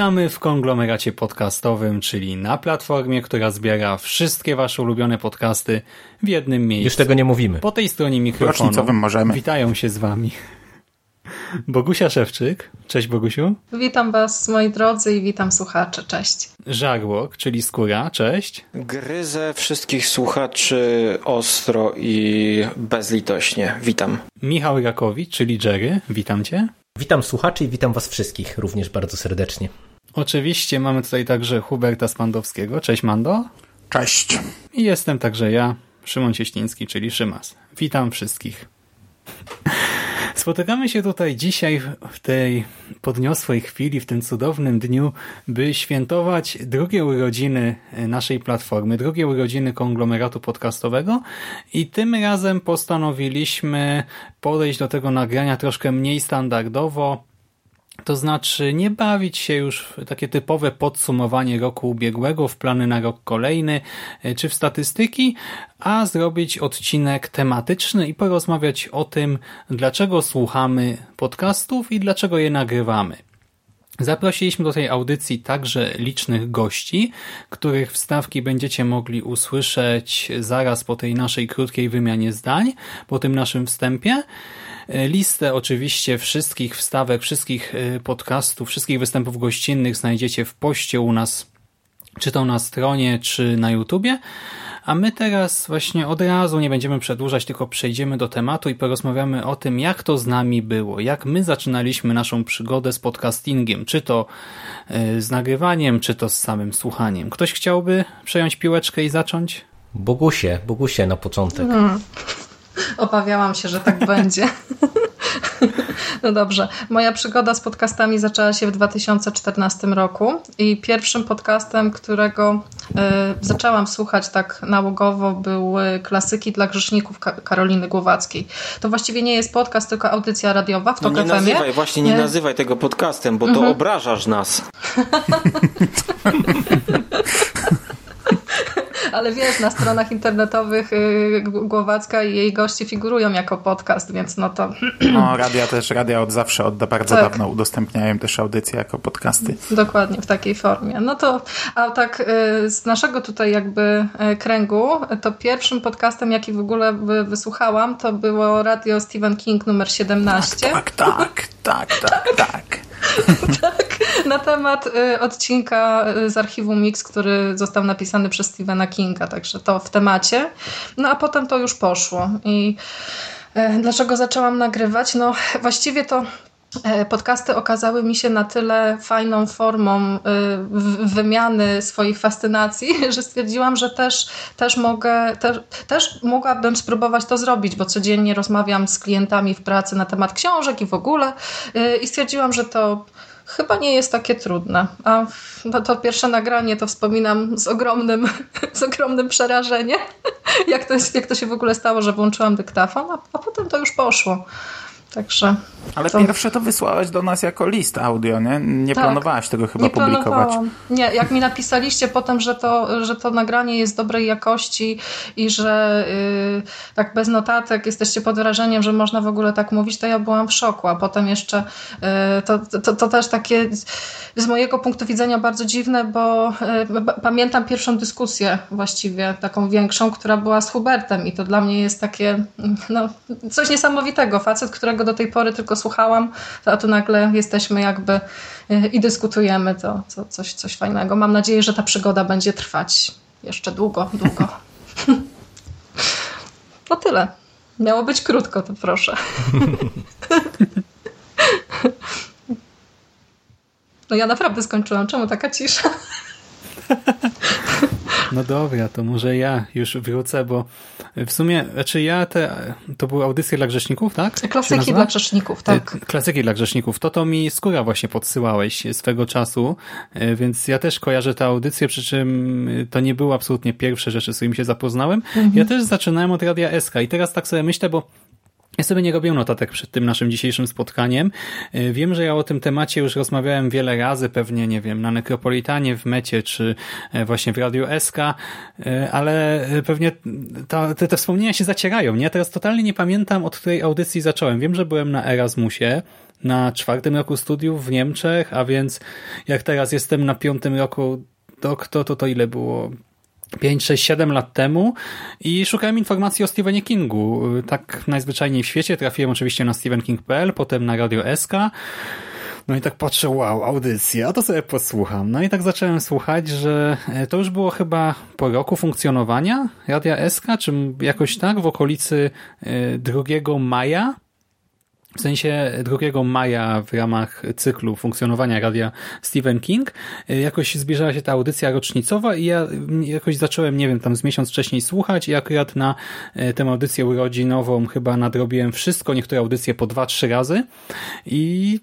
Witamy w konglomeracie podcastowym, czyli na platformie, która zbiera wszystkie wasze ulubione podcasty w jednym miejscu. Już tego nie mówimy. Po tej stronie mikrofonu Rocznicowym możemy. witają się z wami Bogusia Szewczyk. Cześć Bogusiu. Witam Was, moi drodzy, i witam słuchaczy. Cześć. Żarłok, czyli skóra. Cześć. Gryzę wszystkich słuchaczy ostro i bezlitośnie. Witam. Michał Rakowicz, czyli Jerry. Witam cię. Witam słuchaczy i witam was wszystkich również bardzo serdecznie. Oczywiście mamy tutaj także Huberta Spandowskiego. Cześć Mando. Cześć. I jestem także ja, Szymon Cieśliński, czyli Szymas. Witam wszystkich. Spotykamy się tutaj dzisiaj w tej podniosłej chwili, w tym cudownym dniu, by świętować drugie urodziny naszej platformy, drugie urodziny konglomeratu podcastowego i tym razem postanowiliśmy podejść do tego nagrania troszkę mniej standardowo, to znaczy nie bawić się już w takie typowe podsumowanie roku ubiegłego, w plany na rok kolejny, e, czy w statystyki, a zrobić odcinek tematyczny i porozmawiać o tym, dlaczego słuchamy podcastów i dlaczego je nagrywamy. Zaprosiliśmy do tej audycji także licznych gości, których wstawki będziecie mogli usłyszeć zaraz po tej naszej krótkiej wymianie zdań, po tym naszym wstępie. Listę oczywiście wszystkich wstawek, wszystkich y, podcastów, wszystkich występów gościnnych znajdziecie w poście u nas, czy to na stronie, czy na YouTubie. A my teraz właśnie od razu nie będziemy przedłużać, tylko przejdziemy do tematu i porozmawiamy o tym, jak to z nami było, jak my zaczynaliśmy naszą przygodę z podcastingiem, czy to y, z nagrywaniem, czy to z samym słuchaniem. Ktoś chciałby przejąć piłeczkę i zacząć? Bogusie, Bogusie na początek. Hmm. Obawiałam się, że tak będzie. No dobrze. Moja przygoda z podcastami zaczęła się w 2014 roku i pierwszym podcastem, którego y, zaczęłam słuchać tak nałogowo, były klasyki dla grzeszników Karoliny Głowackiej. To właściwie nie jest podcast, tylko audycja radiowa w no nie nazywaj, właśnie nie, nie, nazywaj tego podcastem, bo mhm. to obrażasz nas. ale wiesz, na stronach internetowych y, Głowacka i jej goście figurują jako podcast, więc no to... No, radia też, radia od zawsze, od bardzo tak. dawno udostępniają też audycje jako podcasty. Dokładnie, w takiej formie. No to, a tak y, z naszego tutaj jakby y, kręgu, to pierwszym podcastem, jaki w ogóle wysłuchałam, to było radio Stephen King numer 17. Tak, tak, tak, tak, tak. tak. tak, na temat y, odcinka y, z archiwum Mix, który został napisany przez Stephena Kinga, także to w temacie. No a potem to już poszło. I y, dlaczego zaczęłam nagrywać? No właściwie to Podcasty okazały mi się na tyle fajną formą wymiany swoich fascynacji, że stwierdziłam, że też, też, mogę, też, też mogłabym spróbować to zrobić, bo codziennie rozmawiam z klientami w pracy na temat książek i w ogóle i stwierdziłam, że to chyba nie jest takie trudne. A to pierwsze nagranie to wspominam z ogromnym, z ogromnym przerażeniem, jak to, jak to się w ogóle stało, że włączyłam dyktafon, a, a potem to już poszło. Także. Ale to... pierwsze to wysłałaś do nas jako list audio, nie? Nie tak, planowałaś tego chyba nie publikować. Nie, jak mi napisaliście potem, że to, że to nagranie jest dobrej jakości i że yy, tak bez notatek jesteście pod wrażeniem, że można w ogóle tak mówić, to ja byłam w szoku. A potem jeszcze yy, to, to, to też takie z mojego punktu widzenia bardzo dziwne, bo yy, pamiętam pierwszą dyskusję właściwie, taką większą, która była z Hubertem i to dla mnie jest takie no, coś niesamowitego. Facet, którego do tej pory tylko słuchałam, a tu nagle jesteśmy jakby e, i dyskutujemy, to, to coś, coś fajnego. Mam nadzieję, że ta przygoda będzie trwać jeszcze długo, długo. No tyle. Miało być krótko, to proszę. No ja naprawdę skończyłam. Czemu taka cisza? No dobra, to może ja już wrócę, bo w sumie, znaczy ja te, to były audycje dla grzeszników, tak? Klasyki dla grzeszników, tak. E, klasyki dla grzeszników. To to mi skóra właśnie podsyłałeś swego czasu, e, więc ja też kojarzę te audycje, przy czym to nie były absolutnie pierwsze rzeczy, z którymi się zapoznałem. Mhm. Ja też zaczynałem od Radia SK i teraz tak sobie myślę, bo ja sobie nie robię notatek przed tym naszym dzisiejszym spotkaniem. E, wiem, że ja o tym temacie już rozmawiałem wiele razy, pewnie, nie wiem, na Nekropolitanie, w Mecie, czy e, właśnie w Radiu SK, e, ale pewnie te, te wspomnienia się zacierają, nie? Teraz totalnie nie pamiętam, od której audycji zacząłem. Wiem, że byłem na Erasmusie, na czwartym roku studiów w Niemczech, a więc jak teraz jestem na piątym roku doktor, to to ile było? 5, 6, 7 lat temu i szukałem informacji o Stephenie Kingu. Tak najzwyczajniej w świecie trafiłem oczywiście na stephenking.pl, potem na Radio SK. No i tak patrzę, wow, audycja, a to sobie posłucham. No i tak zacząłem słuchać, że e, to już było chyba po roku funkcjonowania Radia SK, czy jakoś tak, w okolicy 2 e, maja w sensie 2 maja w ramach cyklu funkcjonowania radia Stephen King jakoś zbliżała się ta audycja rocznicowa i ja jakoś zacząłem, nie wiem, tam z miesiąc wcześniej słuchać i akurat na e, tę audycję urodzinową chyba nadrobiłem wszystko, niektóre audycje po dwa, trzy razy i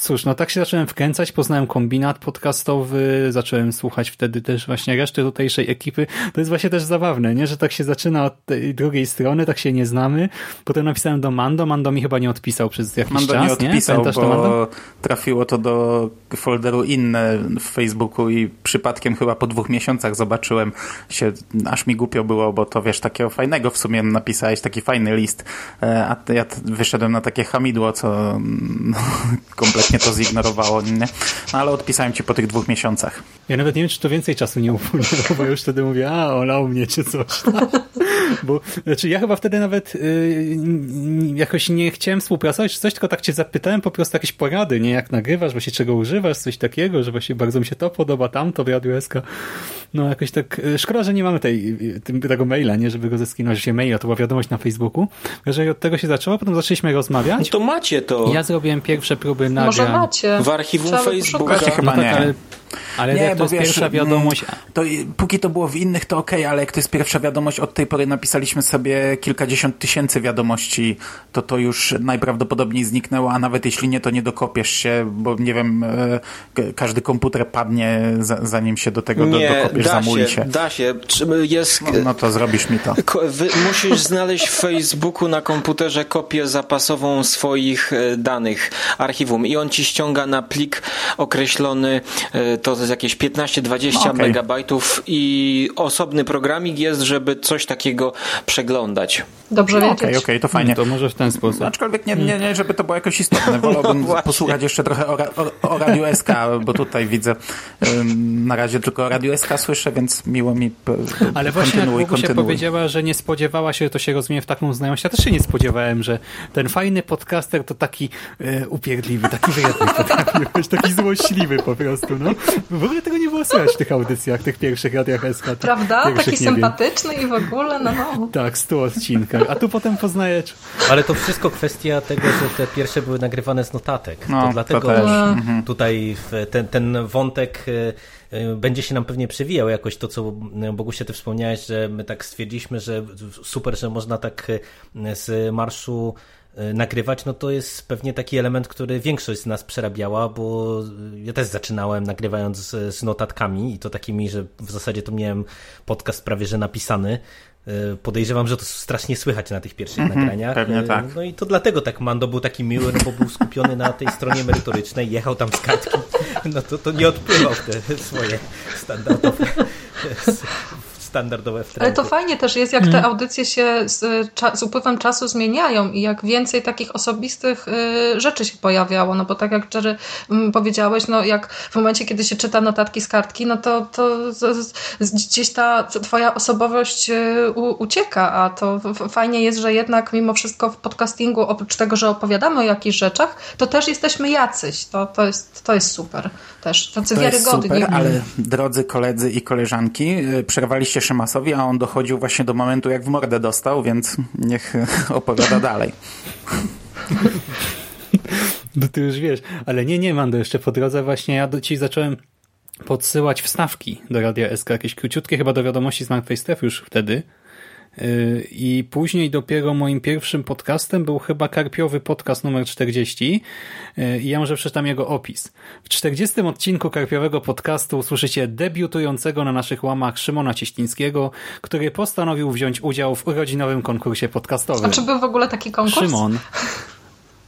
Cóż, no tak się zacząłem wkręcać, poznałem kombinat podcastowy, zacząłem słuchać wtedy też właśnie reszty tutejszej ekipy. To jest właśnie też zabawne, nie? że tak się zaczyna od tej drugiej strony, tak się nie znamy. Potem napisałem do Mando, Mando mi chyba nie odpisał przez jakiś Mando czas. nie odpisał, nie? bo trafiło to do folderu inne w Facebooku i przypadkiem chyba po dwóch miesiącach zobaczyłem się, aż mi głupio było, bo to wiesz, takiego fajnego w sumie napisałeś, taki fajny list, e, a ja wyszedłem na takie hamidło, co no, kompletnie kompletnie to zignorowało, nie? No, ale odpisałem ci po tych dwóch miesiącach. Ja nawet nie wiem, czy to więcej czasu nie upłynęło, bo już wtedy mówię, a olał mnie czy coś. Bo, znaczy ja chyba wtedy nawet yy, jakoś nie chciałem współpracować czy coś, tylko tak cię zapytałem po prostu jakieś porady, nie? Jak nagrywasz, właśnie czego używasz, coś takiego, że właśnie bardzo mi się to podoba, tamto w Radiu SK. No jakoś tak, y, szkoda, że nie mamy tej, tego maila, nie? Żeby go zeskinąć się maila, to była wiadomość na Facebooku. Jeżeli od tego się zaczęło, potem zaczęliśmy rozmawiać. No to macie to. Ja zrobiłem pierwsze próby na Może macie. W archiwum Trzeba Facebooka. Chyba no tak, nie. Ale, nie, jak to jest wiesz, pierwsza wiadomość... Mm, to, póki to było w innych, to ok, ale jak to jest pierwsza wiadomość, od tej pory napisaliśmy sobie kilkadziesiąt tysięcy wiadomości, to to już najprawdopodobniej zniknęło, a nawet jeśli nie, to nie dokopiesz się, bo nie wiem, e, każdy komputer padnie, zanim się do tego nie, do, dokopiesz, da zamuli się, się. Da się. Jest... No, no to zrobisz mi to. Musisz znaleźć w Facebooku na komputerze kopię zapasową swoich e, danych, archiwum i on ci ściąga na plik określony, e, to jest jakieś 15-20 okay. megabajtów i osobny programik jest, żeby coś takiego przeglądać. Dobrze no, Okej, okay, okay, to fajnie. To może w ten sposób. Aczkolwiek nie, nie, nie żeby to było jakoś istotne. Wolałbym no posłuchać jeszcze trochę o, o, o Radiu SK, bo tutaj widzę um, na razie tylko o Radiu SK słyszę, więc miło mi Ale właśnie jak Bogusia powiedziała, że nie spodziewała się, że to się rozumie w taką znajomość. Ja też się nie spodziewałem, że ten fajny podcaster to taki e, upierdliwy, taki wredny potrafi taki złośliwy po prostu. No. W ogóle tego nie było słychać w tych audycjach, tych pierwszych radiach SK. Prawda? Taki sympatyczny i w ogóle, no, no. Tak, stu odcinkach. A tu potem poznajesz. Ale to wszystko kwestia tego, że te pierwsze były nagrywane z notatek. No, to dlatego to mhm. tutaj ten, ten wątek e, e, będzie się nam pewnie przewijał jakoś to, co e, Bogusie ty wspomniałeś, że my tak stwierdziliśmy, że super, że można tak z marszu nagrywać, no to jest pewnie taki element, który większość z nas przerabiała, bo ja też zaczynałem nagrywając z, z notatkami i to takimi, że w zasadzie to miałem podcast prawie że napisany. E, podejrzewam, że to strasznie słychać na tych pierwszych mm -hmm, nagraniach. Pewnie e, tak. No i to dlatego tak Mando był taki miły, no bo był skupiony na tej stronie merytorycznej, jechał tam z kartki, no to, to nie odpływał te swoje standardowe standardowe Ale to fajnie też jest, jak te mhm. audycje się z, z, upływem czasu zmieniają i jak więcej takich osobistych y, rzeczy się pojawiało, no bo tak jak Jerry mm, powiedziałeś, no jak w momencie, kiedy się czyta notatki z kartki, no to, to z, z, gdzieś ta twoja osobowość y, u, ucieka, a to fajnie jest, że jednak mimo wszystko w podcastingu, oprócz tego, że opowiadamy o jakichś rzeczach, to też jesteśmy jacyś. To, to, jest, to jest super też, tacy to wiarygodni. Jest super, ale drodzy koledzy i koleżanki, y, przerwaliście Szymasowi, a on dochodził właśnie do momentu, jak w mordę dostał, więc niech opowiada dalej. No ty już wiesz, ale nie, nie, Mando, jeszcze po drodze właśnie ja do ci zacząłem podsyłać wstawki do Radia SK, jakieś króciutkie chyba do wiadomości z Martwej Strefy już wtedy. Y, I później dopiero moim pierwszym podcastem był chyba Karpiowy podcast numer 40 y, i ja może przeczytam jego opis. W 40 odcinku Karpiowego podcastu usłyszycie debiutującego na naszych łamach Szymona Cieślińskiego, który postanowił wziąć udział w urodzinowym konkursie podcastowym. A czy był w ogóle taki konkurs? Szymon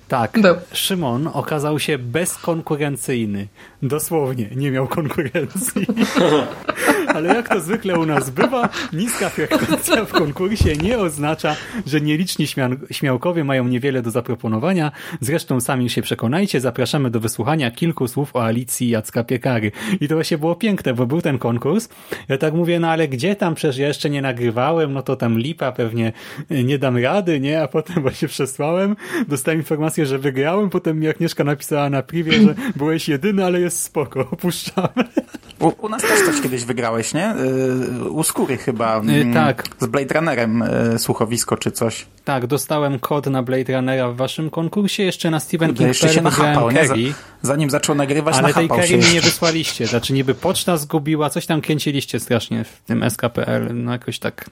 tak, Był. Szymon okazał się bezkonkurencyjny. Dosłownie, nie miał konkurencji. Ale jak to zwykle u nas bywa, niska frekwencja w konkursie nie oznacza, że nieliczni śmiałkowie mają niewiele do zaproponowania. Zresztą sami się przekonajcie, zapraszamy do wysłuchania kilku słów o Alicji Jacka Piekary. I to właśnie było piękne, bo był ten konkurs. Ja tak mówię, no ale gdzie tam, przecież ja jeszcze nie nagrywałem, no to tam lipa, pewnie nie dam rady, nie? A potem właśnie przesłałem, dostałem informację, że wygrałem, potem mi Agnieszka napisała na privie, że byłeś jedyny, ale jest spoko, opuszczamy. U, u, nas też coś kiedyś wygrałeś, nie? Y, u Skóry chyba. Yy, tak. Z Blade Runnerem y, słuchowisko czy coś. Tak, dostałem kod na Blade Runnera w waszym konkursie, jeszcze na Steven King jeszcze się nachapał, nie? Zanim zaczął nagrywać, Ale tej Kerry mi nie wysłaliście. Znaczy niby poczta zgubiła, coś tam kręciliście strasznie w tym SKPL. No jakoś tak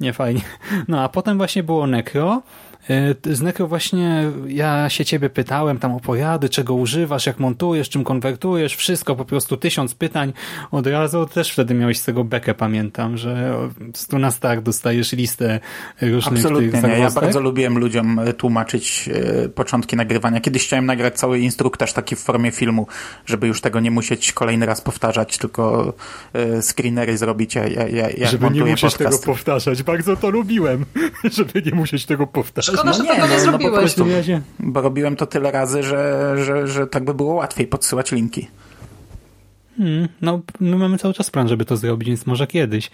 nie fajnie. No a potem właśnie było Necro E, z Nekro właśnie ja się ciebie pytałem tam opowiady, czego używasz, jak montujesz, czym konwertujesz, wszystko, po prostu tysiąc pytań od razu. Też wtedy miałeś z tego bekę, pamiętam, że stu na start dostajesz listę różnych Absolutnie tych nie. Ja bardzo lubiłem ludziom e, tłumaczyć e, początki nagrywania. Kiedyś chciałem nagrać cały instruktaż taki w formie filmu, żeby już tego nie musieć kolejny raz powtarzać, tylko screenery zrobić, ja, ja, ja Żeby nie musieć tego powtarzać. Bardzo to lubiłem, żeby nie musieć tego powtarzać. Szkoda, no że nie, tego nie no, zrobiłeś. No po prostu, bo robiłem to tyle razy, że, że, że tak by było łatwiej podsyłać linki. Hmm, no, my mamy cały czas plan, żeby to zrobić, więc może kiedyś.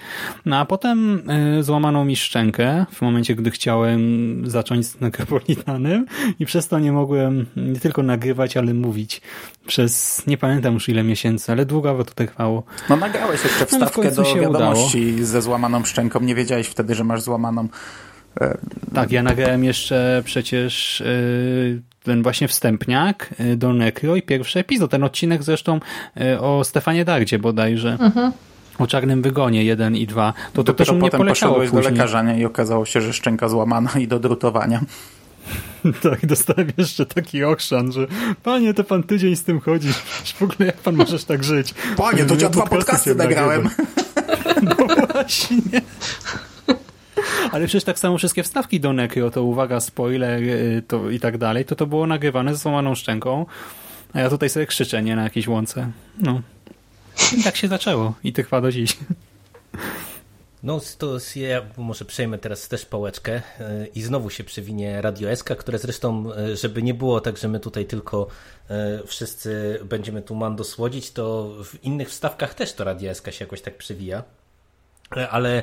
No a potem y, złamano mi szczękę w momencie, gdy chciałem zacząć z Necropolitanem i przez to nie mogłem nie tylko nagrywać, ale mówić przez, nie pamiętam już ile miesięcy, ale długo to trwało. No nagrałeś jeszcze no, wstawkę do wiadomości udało. ze złamaną szczęką, nie wiedziałeś wtedy, że masz złamaną. E, tak, ja nagrałem jeszcze przecież e, ten właśnie wstępniak e, do Necro i pierwszy epizod. Ten odcinek zresztą o Stefanie Dardzie bodajże. Mhm. O Czarnym Wygonie 1 i 2. To, to też u mnie potem poleciało poszedłeś do lekarza nie? i okazało się, że szczęka złamana i do drutowania. Tak, dostałem jeszcze taki okrzan, że panie, to pan tydzień z tym chodzi. W ogóle jak pan możesz tak żyć? Panie, to ja dwa podcasty nagrałem. No właśnie. Ale przecież tak samo wszystkie wstawki do Necro, to uwaga, spoiler y, to i tak dalej, to to było nagrywane z złamaną szczęką, a ja tutaj sobie krzyczę, nie, na jakiejś łące. No. I tak się zaczęło i trwa do dziś. No to ja może przejmę teraz też pałeczkę y, i znowu się przywinie Radio SK, które zresztą, y, żeby nie było tak, że my tutaj tylko wszyscy będziemy tu mando słodzić, to w innych wstawkach też to Radio SK się jakoś tak przewija. Ale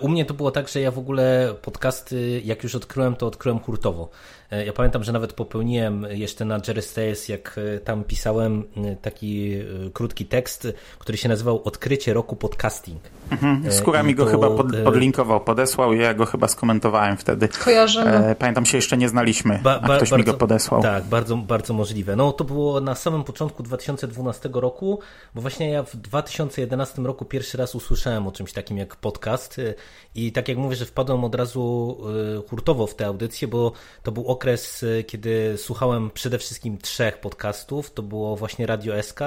u mnie to było tak, że ja w ogóle podcasty, jak już odkryłem, to odkryłem hurtowo. E, ja pamiętam, że nawet popełniłem jeszcze na Jerry Stays, jak e, tam pisałem e, taki krótki tekst, który się nazywał Odkrycie roku podcasting. Mhm. Skóra mi go to... chyba pod, podlinkował, podesłał i ja go chyba skomentowałem wtedy. Kojarzymy. Pamiętam się jeszcze nie znaliśmy, ba, ba, a ktoś bardzo, mi go podesłał. Tak, bardzo, bardzo możliwe. No to było na samym początku 2012 roku, bo właśnie ja w 2011 roku pierwszy raz usłyszałem o czymś takim jak podcast i tak jak mówię, że wpadłem od razu hurtowo w tę audycję, bo to był okres, y, kiedy słuchałem przede wszystkim trzech podcastów. To było właśnie Radio SK,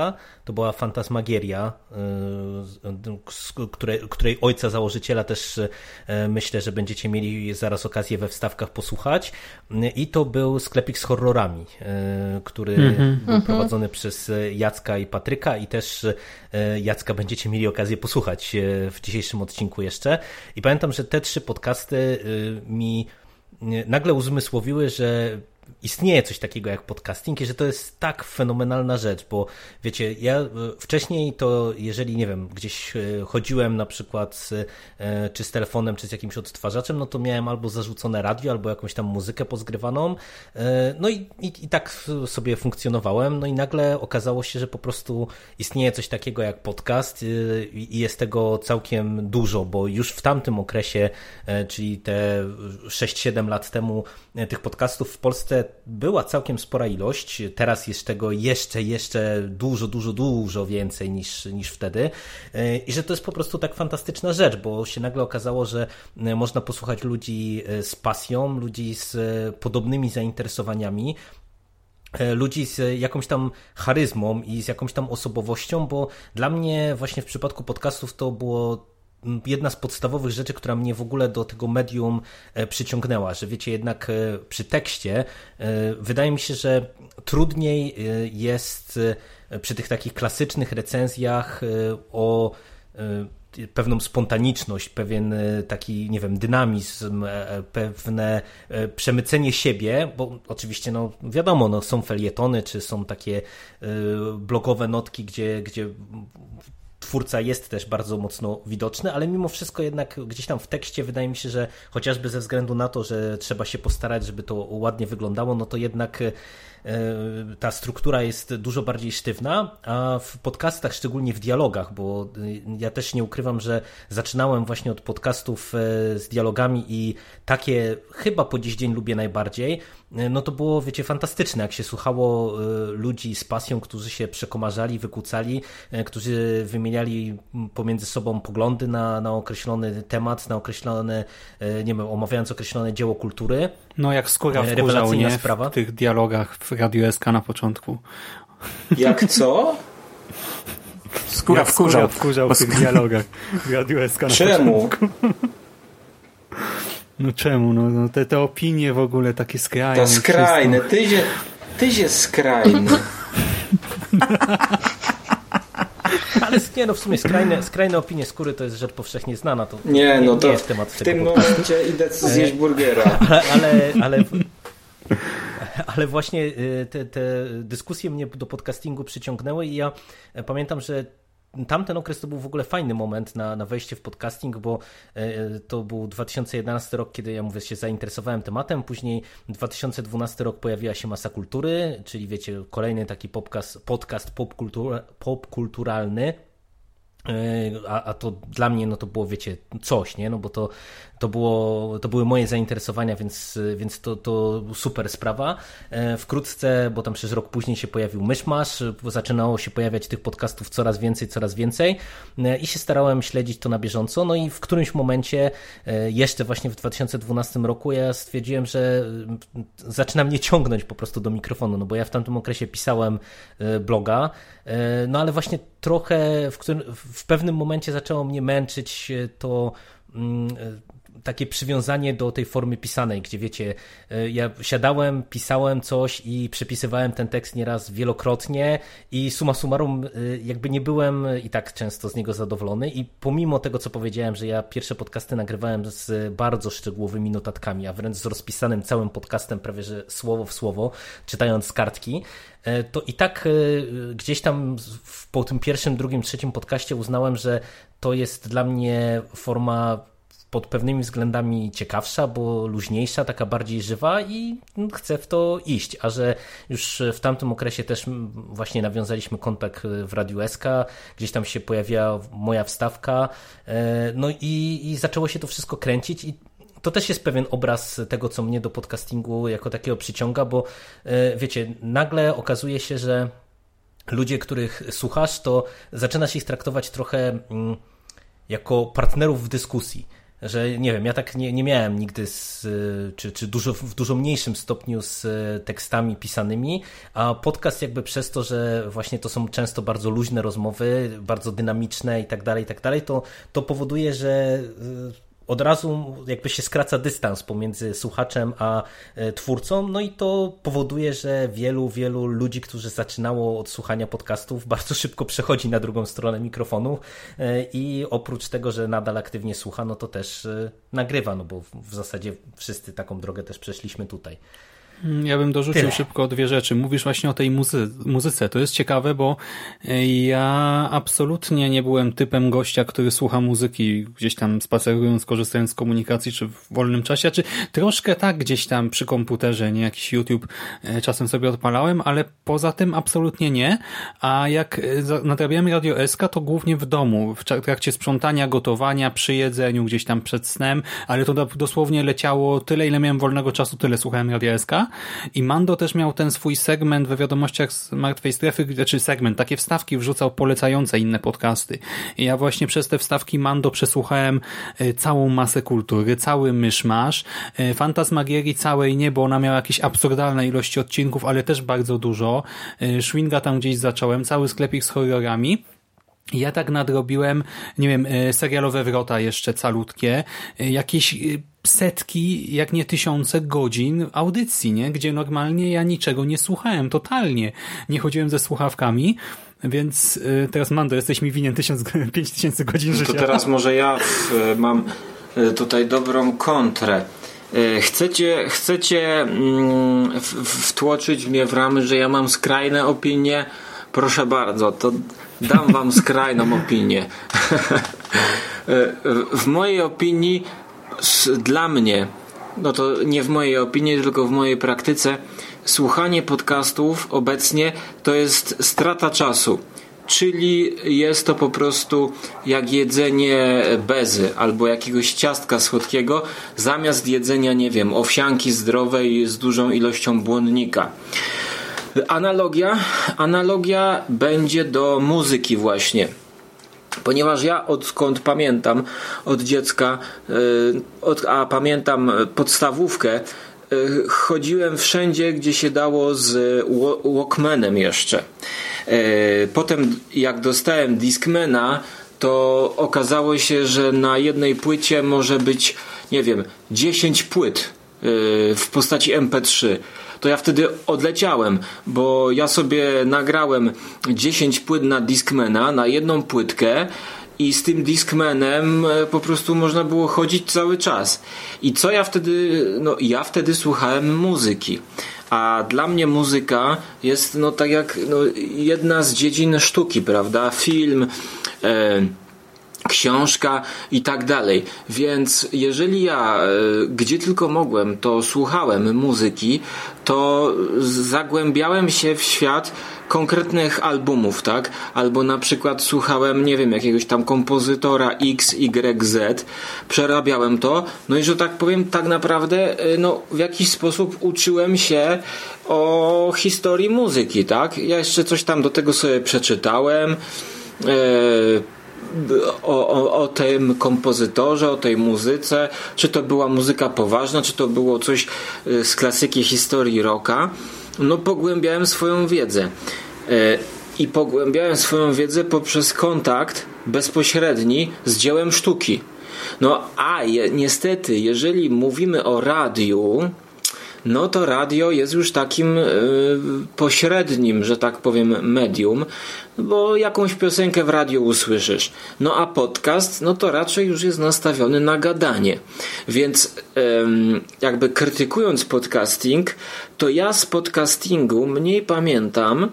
to była Fantasmagieria, y, której, której ojca założyciela też y, myślę, że będziecie mieli zaraz okazję we wstawkach posłuchać. I to był sklepik z horrorami, który mm -hmm. był prowadzony przez Jacka i Patryka i też Jacka będziecie mieli okazję posłuchać w dzisiejszym odcinku jeszcze. I pamiętam, że te trzy podcasty mi nagle uzmysłowiły, że istnieje coś takiego jak podcasting i że to jest tak fenomenalna rzecz, bo wiecie, ja e, wcześniej to jeżeli, nie wiem, gdzieś e, chodziłem na przykład z, e, czy z telefonem, czy z jakimś odtwarzaczem, no to miałem albo zarzucone radio, albo jakąś tam muzykę pozgrywaną, no i, i, i tak sobie funkcjonowałem, no i nagle okazało się, że po prostu istnieje coś takiego jak podcast i jest tego całkiem dużo, bo już w tamtym okresie, czyli te 6-7 lat temu tych podcastów w Polsce Była całkiem spora ilość. Teraz jest tego jeszcze, jeszcze dużo, dużo, dużo więcej niż, niż wtedy. I że to jest po prostu tak fantastyczna rzecz, bo się nagle okazało, że można posłuchać ludzi z pasją, ludzi z podobnymi zainteresowaniami, E, ludzi z jakąś tam charyzmą i z jakąś tam osobowością, bo dla mnie właśnie w przypadku podcastów to było jedna z podstawowych rzeczy, która mnie w ogóle do tego medium e, przyciągnęła, że wiecie, jednak e, przy tekście wydaje mi się, że trudniej jest przy tych takich klasycznych recenzjach o pewną spontaniczność, pewien e, taki, nie wiem, dynamizm, e, e, pewne przemycenie siebie, bo oczywiście, no wiadomo, no, są felietony, czy są takie blogowe notki, gdzie, gdzie twórca jest też bardzo mocno widoczny, ale mimo wszystko jednak gdzieś tam w tekście wydaje mi się, że chociażby ze względu na to, że trzeba się postarać, żeby to ładnie wyglądało, no to jednak ta struktura jest dużo bardziej sztywna, a w podcastach, szczególnie w dialogach, bo y, ja też nie ukrywam, że zaczynałem właśnie od podcastów e, z dialogami i takie chyba po dziś dzień lubię najbardziej, e, no to było, wiecie, fantastyczne, jak się słuchało ludzi z pasją, którzy się przekomarzali, wykucali, którzy wymieniali pomiędzy sobą poglądy na, na określony temat, na określone, nie wiem, omawiając określone dzieło kultury. No jak skóra wkurzał, nie? Sprawa. W tych dialogach w Radiu SK na początku. Jak co? Skóra Jak wkurzał. Skóra wkurzał w tych dialogach w Radiu SK na czemu? początku. No czemu? No, no te, te opinie w ogóle takie skrajne. To skrajne. Ty się, ty się skrajny. Ale nie, no w sumie skrajne, skrajne opinie skóry to jest rzecz powszechnie znana. To nie, no to nie jest temat w tym momencie idę zjeść burgera. Ale, ale, ale ale właśnie y, te, te dyskusje mnie do podcastingu przyciągnęły i ja pamiętam, że tamten okres to był w ogóle fajny moment na, na wejście w podcasting, bo e, to był 2011 rok, kiedy ja mówię, się zainteresowałem tematem. Później 2012 rok pojawiła się Masa Kultury, czyli wiecie, kolejny taki podcast, podcast popkulturalny. E, a, a to dla mnie no to było, wiecie, coś, nie? No bo to to, było, to były moje zainteresowania, więc, więc to, to super sprawa. E, wkrótce, bo tam przez rok później się pojawił Myszmasz, zaczynało się pojawiać tych podcastów coraz więcej, coraz więcej e, i się starałem śledzić to na bieżąco. No i w którymś momencie, e, jeszcze właśnie w 2012 roku, ja stwierdziłem, że zaczyna mnie ciągnąć po prostu do mikrofonu, no bo ja w tamtym okresie pisałem bloga, no ale właśnie trochę w, którym, w pewnym momencie zaczęło mnie męczyć to mm, takie przywiązanie do tej formy pisanej, gdzie wiecie, e, ja siadałem, pisałem coś i przepisywałem ten tekst nieraz wielokrotnie i suma summarum e, jakby nie byłem i tak często z niego zadowolony. I pomimo tego, co powiedziałem, że ja pierwsze podcasty nagrywałem z bardzo szczegółowymi notatkami, a wręcz z rozpisanym całym podcastem prawie że słowo w słowo, czytając kartki, e, to i tak gdzieś tam po tym pierwszym, drugim, trzecim podcaście uznałem, że to jest dla mnie forma pod pewnymi względami ciekawsza, bo luźniejsza, taka bardziej żywa i chcę w to iść. A że już w tamtym okresie też właśnie nawiązaliśmy kontakt w Radiu SK, gdzieś tam się pojawiła moja wstawka, e, no i, i zaczęło się to wszystko kręcić i to też jest pewien obraz tego, co mnie do podcastingu jako takiego przyciąga, bo e, wiecie, nagle okazuje się, że ludzie, których słuchasz, to zaczynasz ich traktować trochę mm, jako partnerów w dyskusji że nie wiem, ja tak nie, nie miałem nigdy z, czy, czy dużo, w dużo mniejszym stopniu z tekstami pisanymi, a podcast jakby przez to, że właśnie to są często bardzo luźne rozmowy, bardzo dynamiczne i tak dalej, i tak dalej, to, to powoduje, że od razu jakby się skraca dystans pomiędzy słuchaczem a e, twórcą, no i to powoduje, że wielu, wielu ludzi, którzy zaczynało od słuchania podcastów, bardzo szybko przechodzi na drugą stronę mikrofonu e, i oprócz tego, że nadal aktywnie słucha, no to też e, nagrywa, no bo w zasadzie wszyscy taką drogę też przeszliśmy tutaj. Mm, ja bym dorzucił Tyle. szybko dwie rzeczy. Mówisz właśnie o tej muzy muzyce. To jest ciekawe, bo e, ja absolutnie nie byłem typem gościa, który słucha muzyki gdzieś tam spacerując, korzystając z komunikacji, czy w wolnym czasie, czy troszkę tak gdzieś tam przy komputerze, nie jakiś YouTube e, czasem sobie odpalałem, ale poza tym absolutnie nie. A jak e, nadrabiałem Radio SK, to głównie w domu, w trakcie sprzątania, gotowania, przy jedzeniu, gdzieś tam przed snem, ale to dosłownie leciało tyle, ile miałem wolnego czasu, tyle słuchałem Radio SK. I Mando też miał ten swój segment we wiadomościach z Martwej Strefy, znaczy segment, takie wstawki wrzucał polecające inne podcasty. I ja właśnie przez te wstawki Mando przesłuchałem e, całą masę kultury, cały myszmasz, e, Fantasmagierii całej nie, bo ona miała jakieś absurdalne ilości odcinków, ale też bardzo dużo. Szwinga tam gdzieś zacząłem, cały sklepik z horrorami. Ja tak nadrobiłem, nie wiem, e, serialowe wrota jeszcze calutkie, e, jakieś e, setki, jak nie tysiące godzin audycji, nie? gdzie normalnie ja niczego nie słuchałem, totalnie. Nie chodziłem ze słuchawkami, więc teraz Mando, jesteś mi winien tysiąc, pięć tysięcy godzin życia. To teraz może ja mam tutaj dobrą kontrę. Chcecie, chcecie mm, wtłoczyć mnie w ramy, że ja mam skrajne opinie? Proszę bardzo, to dam wam skrajną opinię. w mojej opinii, dla mnie, no to nie w mojej opinii, tylko w mojej praktyce, słuchanie podcastów obecnie to jest strata czasu. Czyli jest to po prostu jak jedzenie bezy albo jakiegoś ciastka słodkiego zamiast jedzenia, nie wiem, owsianki zdrowej z dużą ilością błonnika. Analogia, analogia będzie do muzyki właśnie. Ponieważ ja odkąd pamiętam od dziecka, y, a pamiętam podstawówkę, y, chodziłem wszędzie, gdzie się dało z Walkmanem jeszcze. Y, potem jak dostałem Discmana, to okazało się, że na jednej płycie może być, nie wiem, 10 płyt w postaci MP3 to ja wtedy odleciałem, bo ja sobie nagrałem 10 płyt na Discmana, na jedną płytkę i z tym Discmanem e, po prostu można było chodzić cały czas. I co ja wtedy, no ja wtedy słuchałem muzyki. A dla mnie muzyka jest no tak jak no, jedna z dziedzin sztuki, prawda? Film, e, książka i tak dalej. Więc jeżeli ja e, gdzie tylko mogłem, to słuchałem muzyki, to zagłębiałem się w świat konkretnych albumów, tak? Albo na przykład słuchałem, nie wiem, jakiegoś tam kompozytora X, Y, Z, przerabiałem to, no i że tak powiem, tak naprawdę, e, no, w jakiś sposób uczyłem się o historii muzyki, tak? Ja jeszcze coś tam do tego sobie przeczytałem, yy, o, o, o tym kompozytorze, o tej muzyce, czy to była muzyka poważna, czy to było coś y, z klasyki historii rocka, no pogłębiałem swoją wiedzę. Y, I pogłębiałem swoją wiedzę poprzez kontakt bezpośredni z dziełem sztuki. No a je, niestety, jeżeli mówimy o radiu, no to radio jest już takim y, pośrednim, że tak powiem, medium, bo jakąś piosenkę w radiu usłyszysz. No a podcast, no to raczej już jest nastawiony na gadanie. Więc jakby krytykując podcasting, to ja z podcastingu mniej pamiętam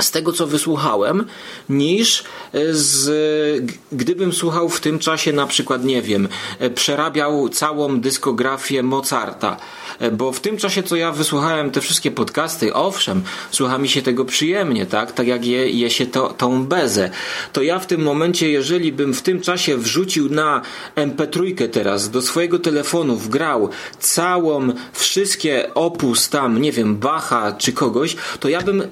z tego, co wysłuchałem, niż e, z, gdybym słuchał w tym czasie na przykład, nie wiem, e, przerabiał całą dyskografię Mozarta. E, bo w tym czasie, co ja wysłuchałem te wszystkie podcasty, owszem, słucha mi się tego przyjemnie, tak? Tak jak je, je się to, tą bezę. To ja w tym momencie, jeżeli bym w tym czasie wrzucił na MP3 teraz do swojego telefonu, wgrał całą, wszystkie opus tam, nie wiem, Bacha czy kogoś, to ja bym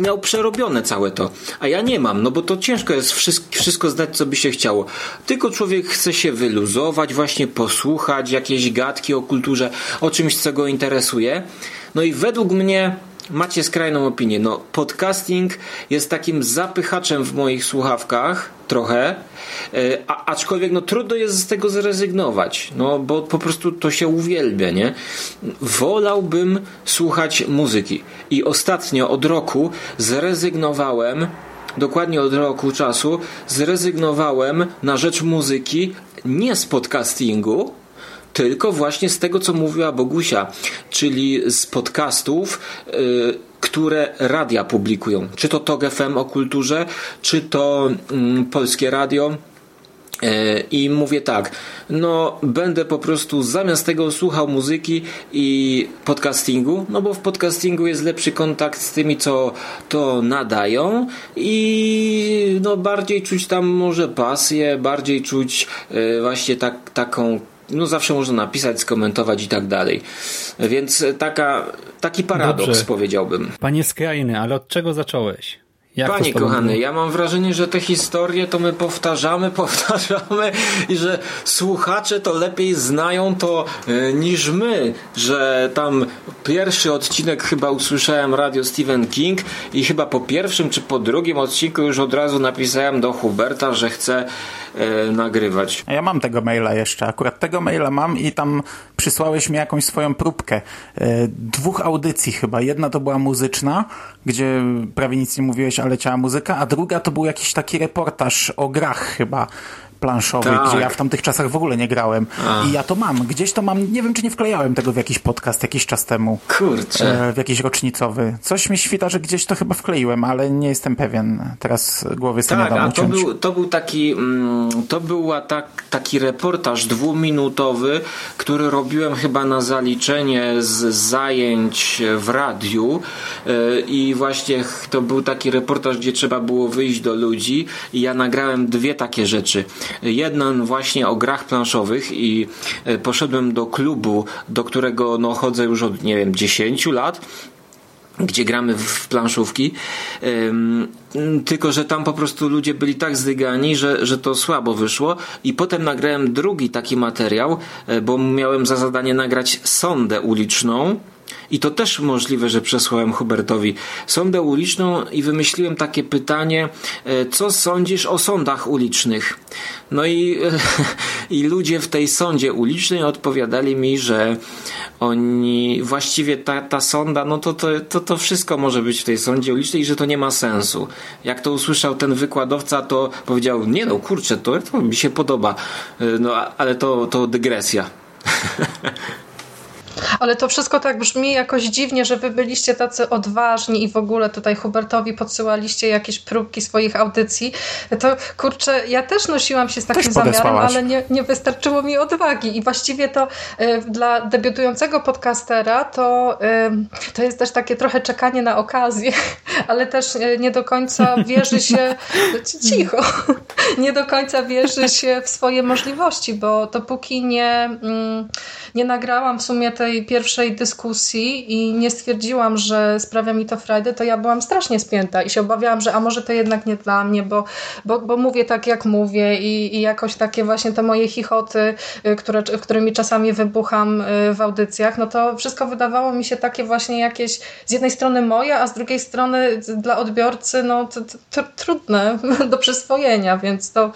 miał przerobione całe to. A ja nie mam, no bo to ciężko jest wszystko zdać, co by się chciało. Tylko człowiek chce się wyluzować, właśnie posłuchać jakieś gadki o kulturze, o czymś, co go interesuje. No i według mnie macie skrajną opinię. No, podcasting jest takim zapychaczem w moich słuchawkach, trochę, e, a, aczkolwiek no, trudno jest z tego zrezygnować, no, bo po prostu to się uwielbia, nie? Wolałbym słuchać muzyki. I ostatnio od roku zrezygnowałem dokładnie od roku czasu zrezygnowałem na rzecz muzyki nie z podcastingu, tylko właśnie z tego, co mówiła Bogusia, czyli z podcastów, yy, które radia publikują. Czy to TOG FM o kulturze, czy to yy, Polskie Radio. Y, I mówię tak, no będę po prostu zamiast tego słuchał muzyki i podcastingu, no bo w podcastingu jest lepszy kontakt z tymi, co to nadają i no bardziej czuć tam może pasję, bardziej czuć y, właśnie tak, taką no zawsze można napisać, skomentować i tak dalej. Więc taka, taki paradoks Dobrze. powiedziałbym. Panie Skrajny, ale od czego zacząłeś? Jak Panie kochany, ja mam wrażenie, że te historie to my powtarzamy, powtarzamy i że słuchacze to lepiej znają to e, niż my, że tam pierwszy odcinek chyba usłyszałem radio Stephen King i chyba po pierwszym czy po drugim odcinku już od razu napisałem do Huberta, że chcę e, nagrywać. Ja mam tego maila jeszcze, akurat tego maila mam i tam przysłałeś mi jakąś swoją próbkę. E, dwóch audycji chyba. Jedna to była muzyczna, gdzie prawie nic nie mówiłeś, ale leciała muzyka, a druga to był jakiś taki reportaż o grach chyba planszowej, tak. gdzie ja w tamtych czasach w ogóle nie grałem. A. I ja to mam. Gdzieś to mam. Nie wiem, czy nie wklejałem tego w jakiś podcast jakiś czas temu. Kurczę. E, w jakiś rocznicowy. Coś mi świta, że gdzieś to chyba wkleiłem, ale nie jestem pewien. Teraz głowy sobie tak, a to był, to był taki mm, to był tak, taki reportaż dwuminutowy, który robiłem chyba na zaliczenie z zajęć w radiu e, i właśnie to był taki reportaż, gdzie trzeba było wyjść do ludzi i ja nagrałem dwie takie rzeczy. Jeden właśnie o grach planszowych i e, poszedłem do klubu, do którego no, chodzę już od nie wiem 10 lat gdzie gramy w planszówki. tylko, że tam po prostu ludzie byli tak zdygani, że, że to słabo wyszło. I potem nagrałem drugi taki materiał, e, bo miałem za zadanie nagrać sondę uliczną i to też możliwe, że przesłałem Hubertowi sondę uliczną i wymyśliłem takie pytanie, e, co sądzisz o sądach ulicznych? No i, i ludzie w tej sądzie ulicznej odpowiadali mi, że oni właściwie ta, ta sonda, no to, to, to, to wszystko może być w tej sądzie ulicznej i że to nie ma sensu. Jak to usłyszał ten wykładowca, to powiedział, nie no kurczę, to, to mi się podoba, e, no ale to, to dygresja. Ale to wszystko tak brzmi jakoś dziwnie, że wy byliście tacy odważni i w ogóle tutaj Hubertowi podsyłaliście jakieś próbki swoich audycji. To kurczę, ja też nosiłam się z takim zamiarem, ale nie, nie wystarczyło mi odwagi. I właściwie to y, dla debiutującego podcastera to, y, to jest też takie trochę czekanie na okazję, ale też y, nie do końca wierzy się cicho, nie do końca wierzy się w swoje możliwości, bo dopóki nie, mm, nie nagrałam w sumie tej pierwszej dyskusji i nie stwierdziłam, że sprawia mi to frajdę, to ja byłam strasznie spięta i się obawiałam, że a może to jednak nie dla mnie, bo, bo, bo mówię tak, jak mówię i, i jakoś takie właśnie te moje chichoty, y, które, którymi czasami wybucham y, w audycjach, no to wszystko wydawało mi się takie właśnie jakieś z jednej strony moje, a z drugiej strony dla odbiorcy no to, to, to trudne do przyswojenia, więc to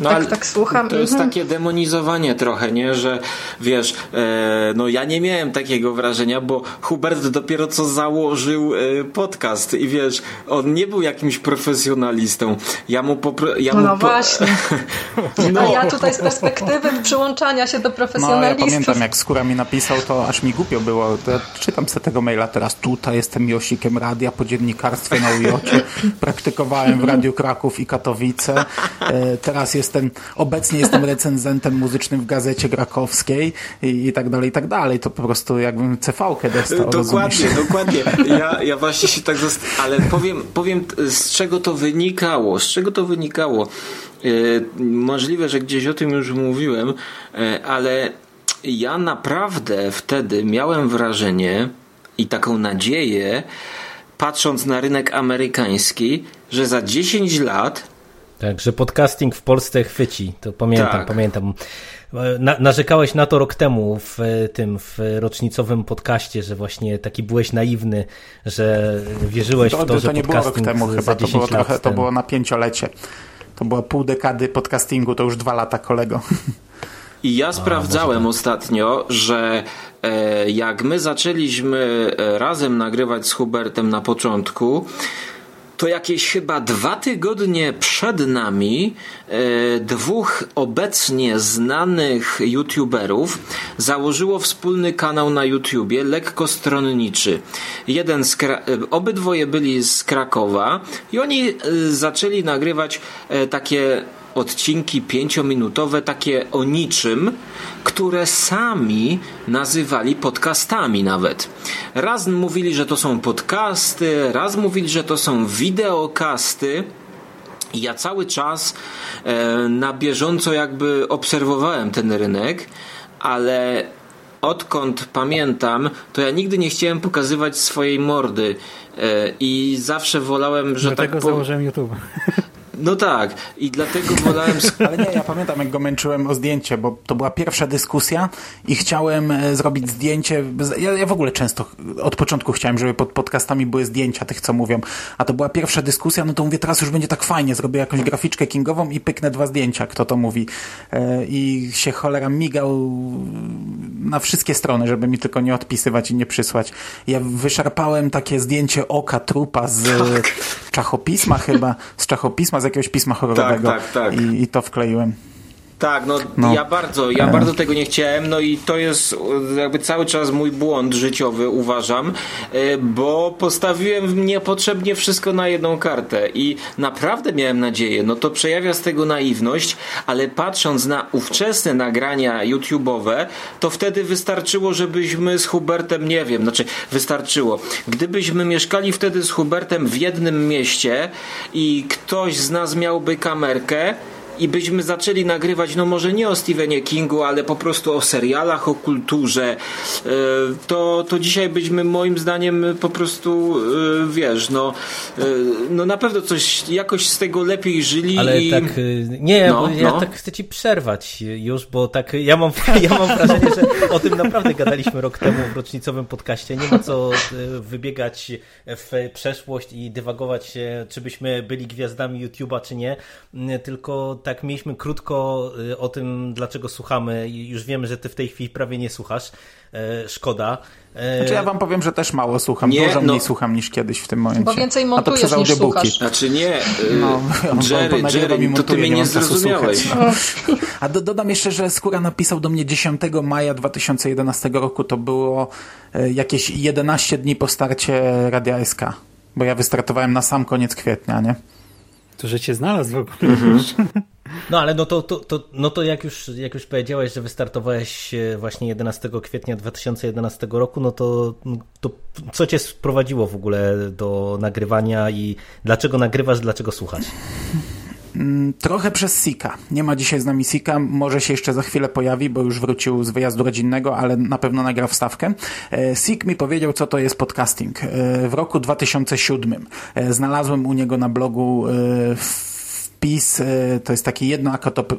no, tak, tak słucham. To jest mhm. takie demonizowanie trochę, nie, że wiesz, e, no ja nie miałem takiego wrażenia, bo Hubert dopiero co założył e, podcast i wiesz, on nie był jakimś profesjonalistą. Ja mu popro... ja mu no, po... właśnie. no. A ja tutaj z perspektywy przyłączania się do profesjonalistów. No, ja pamiętam, jak Skóra mi napisał, to aż mi głupio było. To ja czytam sobie tego maila teraz. Tutaj jestem Josikiem Radia po dziennikarstwie na Ujocie. Praktykowałem w Radiu Kraków i Katowice. E, teraz jestem, obecnie jestem recenzentem muzycznym w Gazecie Krakowskiej i, i tak dalej, i tak dalej. To po prostu jakbym CV-kę dostał. Dokładnie, rozumiesz? dokładnie. Ja, ja właśnie się tak zastanawiam, ale powiem, powiem z czego to wynikało, z czego to wynikało. E, możliwe, że gdzieś o tym już mówiłem, e, ale ja naprawdę wtedy miałem wrażenie i taką nadzieję, patrząc na rynek amerykański, że za 10 lat tak, że podcasting w Polsce chwyci. To pamiętam, tak. pamiętam. Na, narzekałeś na to rok temu w tym w rocznicowym podcaście, że właśnie taki byłeś naiwny, że wierzyłeś to, w to, że to nie było rok temu chyba, to było trochę, to było na pięciolecie. To była pół dekady podcastingu, to już dwa lata kolego. I ja sprawdzałem ostatnio, że e, jak my zaczęliśmy e, razem nagrywać z Hubertem na początku, to jakieś chyba dwa tygodnie przed nami e, dwóch obecnie znanych youtuberów założyło wspólny kanał na YouTubie, lekko stronniczy. Jeden z e, obydwoje byli z Krakowa i oni e, zaczęli nagrywać e, takie odcinki pięciominutowe, takie o niczym, które sami nazywali podcastami nawet. Raz mówili, że to są podcasty, raz mówili, że to są wideokasty. Ja cały czas e, na bieżąco jakby obserwowałem ten rynek ale odkąd pamiętam, to ja nigdy nie chciałem pokazywać swojej mordy e, i zawsze wolałem, że Dlatego tak po... założyłem YouTube. No tak, i dlatego wolałem... Ale nie, ja pamiętam jak go męczyłem o zdjęcie, bo to była pierwsza dyskusja i chciałem e, zrobić zdjęcie, ja, ja w ogóle często od początku chciałem, żeby pod podcastami były zdjęcia tych, co mówią, a to była pierwsza dyskusja, no to mówię, teraz już będzie tak fajnie, zrobię jakąś graficzkę kingową i pyknę dwa zdjęcia, kto to mówi. E, I się cholera migał na wszystkie strony, żeby mi tylko nie odpisywać i nie przysłać. Ja wyszarpałem takie zdjęcie oka trupa z tak. czachopisma chyba, z czachopisma, z jakiegoś pisma horrorowego tak, tak, tak. I, i to wkleiłem. Tak, no, no, ja bardzo, ja bardzo tego nie chciałem, no i to jest jakby cały czas mój błąd życiowy, uważam, e, bo postawiłem niepotrzebnie wszystko na jedną kartę i naprawdę miałem nadzieję, no to przejawia z tego naiwność, ale patrząc na ówczesne nagrania YouTube'owe, to wtedy wystarczyło, żebyśmy z Hubertem, nie wiem, znaczy wystarczyło. Gdybyśmy mieszkali wtedy z Hubertem w jednym mieście i ktoś z nas miałby kamerkę, i byśmy zaczęli nagrywać, no może nie o Stephenie Kingu, ale po prostu o serialach, o kulturze, e, to, to dzisiaj byśmy moim zdaniem po prostu, e, wiesz, no, e, no na pewno coś, jakoś z tego lepiej żyli. Ale i... tak, nie, no, bo ja no. tak chcę ci przerwać już, bo tak, ja mam, ja mam wrażenie, że o tym naprawdę gadaliśmy rok temu w rocznicowym podcaście. Nie ma co wybiegać w przeszłość i dywagować, czy byśmy byli gwiazdami YouTube'a, czy nie, tylko tak tak mieliśmy krótko y, o tym, dlaczego słuchamy i już wiemy, że ty w tej chwili prawie nie słuchasz. E, szkoda. E, znaczy ja wam powiem, że też mało słucham. Nie, Dużo no, mniej słucham niż kiedyś w tym momencie. Bo więcej montujesz A to przez niż słuchasz. Znaczy nie, y, no, Jerry, Jerry, montuje, to ty mnie nie zrozumiałeś. no. A do, dodam jeszcze, że Skóra napisał do mnie 10 maja 2011 roku. To było e, jakieś 11 dni po starcie Radia SK. Bo ja wystartowałem na sam koniec kwietnia, nie? To, że cię znalazł w ogóle. Mhm. No ale no to, to, to, no to jak, już, jak już powiedziałeś, że wystartowałeś właśnie 11 kwietnia 2011 roku, no to, to co cię sprowadziło w ogóle do nagrywania i dlaczego nagrywasz, dlaczego słuchasz? Mm, trochę przez Sika. Nie ma dzisiaj z nami Sika, może się jeszcze za chwilę pojawi, bo już wrócił z wyjazdu rodzinnego, ale na pewno nagra wstawkę. E, Sik mi powiedział, co to jest podcasting. E, w roku 2007 e, znalazłem u niego na blogu wpis, e, to jest taki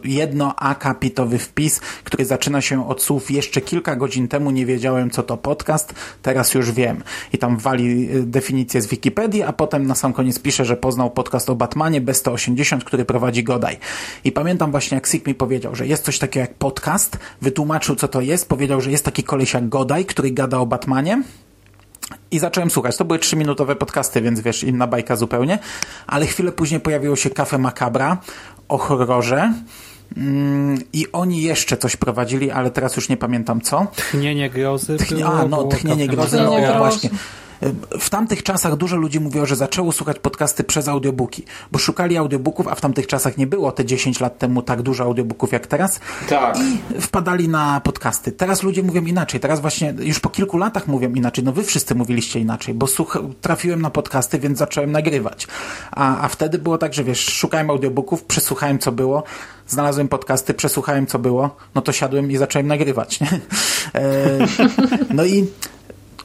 jednoakapitowy wpis, który zaczyna się od słów jeszcze kilka godzin temu nie wiedziałem co to podcast, teraz już wiem. I tam wali e, definicję z Wikipedii, a potem na sam koniec pisze, że poznał podcast o Batmanie B180, który prowadzi Godaj. I pamiętam właśnie jak Sik mi powiedział, że jest coś takiego jak podcast, wytłumaczył co to jest, powiedział, że jest taki koleś jak Godaj, który gada o Batmanie, i zacząłem słuchać. To były trzyminutowe podcasty, więc wiesz, inna bajka zupełnie. Ale chwilę później pojawiło się Cafe Macabra o horrorze. Mm, I oni jeszcze coś prowadzili, ale teraz już nie pamiętam co. Tchnienie grozy. Tchnie, a, no, tchnienie grozy, no właśnie w tamtych czasach dużo ludzi mówiło, że zaczęło słuchać podcasty przez audiobooki, bo szukali audiobooków, a w tamtych czasach nie było te 10 lat temu tak dużo audiobooków jak teraz. Tak. I wpadali na podcasty. Teraz ludzie mówią inaczej. Teraz właśnie już po kilku latach mówią inaczej. No wy wszyscy mówiliście inaczej, bo słuch trafiłem na podcasty, więc zacząłem nagrywać. A, a wtedy było tak, że wiesz, szukałem audiobooków, przesłuchałem co było, znalazłem podcasty, przesłuchałem co było, no to siadłem i zacząłem nagrywać. Nie? E, no i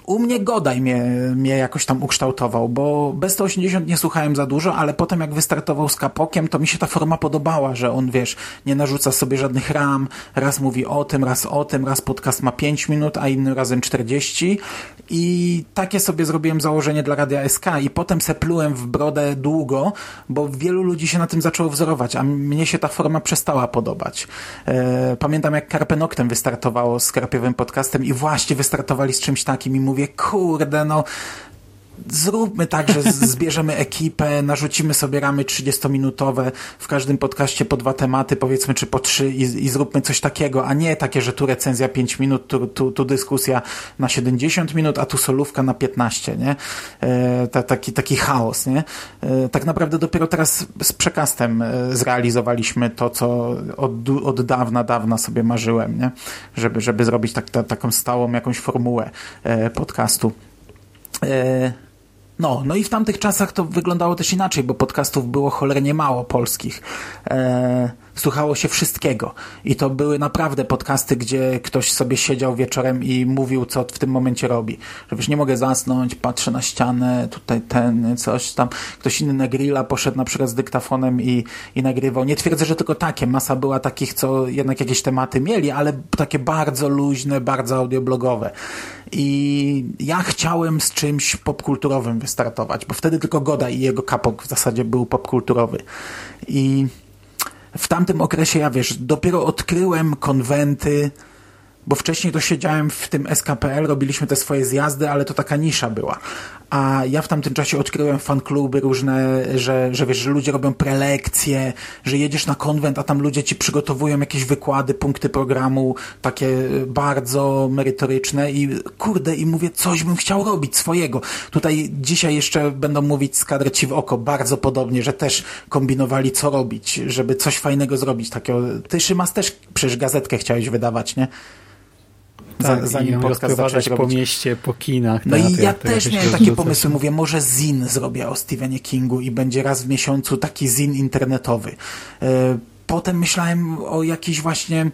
u mnie Godaj mnie, mnie jakoś tam ukształtował, bo bez 180 nie słuchałem za dużo, ale potem jak wystartował z Kapokiem, to mi się ta forma podobała, że on, wiesz, nie narzuca sobie żadnych ram, raz mówi o tym, raz o tym, raz podcast ma 5 minut, a innym razem 40 i takie sobie zrobiłem założenie dla Radia SK i potem seplułem w brodę długo, bo wielu ludzi się na tym zaczęło wzorować, a mnie się ta forma przestała podobać. E, pamiętam jak Karpenoktem wystartowało z Karpiowym podcastem i właśnie wystartowali z czymś takim i mówię, mówię, kurde, no zróbmy tak, że zbierzemy ekipę, narzucimy sobie ramy 30-minutowe, w każdym podcaście po dwa tematy, powiedzmy, czy po trzy i, i zróbmy coś takiego, a nie takie, że tu recenzja 5 minut, tu, tu, tu dyskusja na 70 minut, a tu solówka na 15, nie? E, ta, taki, taki chaos, nie? E, tak naprawdę dopiero teraz z przekastem e, zrealizowaliśmy to, co od, od dawna, dawna sobie marzyłem, nie? Żeby, żeby zrobić tak, ta, taką stałą jakąś formułę e, podcastu. No, no i w tamtych czasach to wyglądało też inaczej, bo podcastów było cholernie mało polskich. E, słuchało się wszystkiego. I to były naprawdę podcasty, gdzie ktoś sobie siedział wieczorem i mówił, co w tym momencie robi. Że wiesz, nie mogę zasnąć, patrzę na ścianę, tutaj ten, coś tam. Ktoś inny na grilla poszedł na przykład z dyktafonem i, i nagrywał. Nie twierdzę, że tylko takie. Masa była takich, co jednak jakieś tematy mieli, ale takie bardzo luźne, bardzo audioblogowe. I ja chciałem z czymś popkulturowym wystartować, bo wtedy tylko Goda i jego kapok w zasadzie był popkulturowy. I w tamtym okresie, ja wiesz, dopiero odkryłem konwenty, bo wcześniej to siedziałem w tym SKPL, robiliśmy te swoje zjazdy, ale to taka nisza była. A ja w tamtym czasie odkryłem fankluby różne, że, że wiesz, że ludzie robią prelekcje, że jedziesz na konwent, a tam ludzie ci przygotowują jakieś wykłady, punkty programu, takie bardzo merytoryczne i kurde, i mówię, coś bym chciał robić swojego. Tutaj dzisiaj jeszcze będą mówić z kadry ci w oko bardzo podobnie, że też kombinowali co robić, żeby coś fajnego zrobić. Takiego, ty Szymas też przecież gazetkę chciałeś wydawać, nie? Tak, zanim podcast zacząłeś po mieście, po kinach. No i ja też miałem takie pomysły. Mówię, może zin zrobię o Stephenie Kingu i będzie raz w miesiącu taki zin internetowy. E, potem myślałem o jakiś właśnie,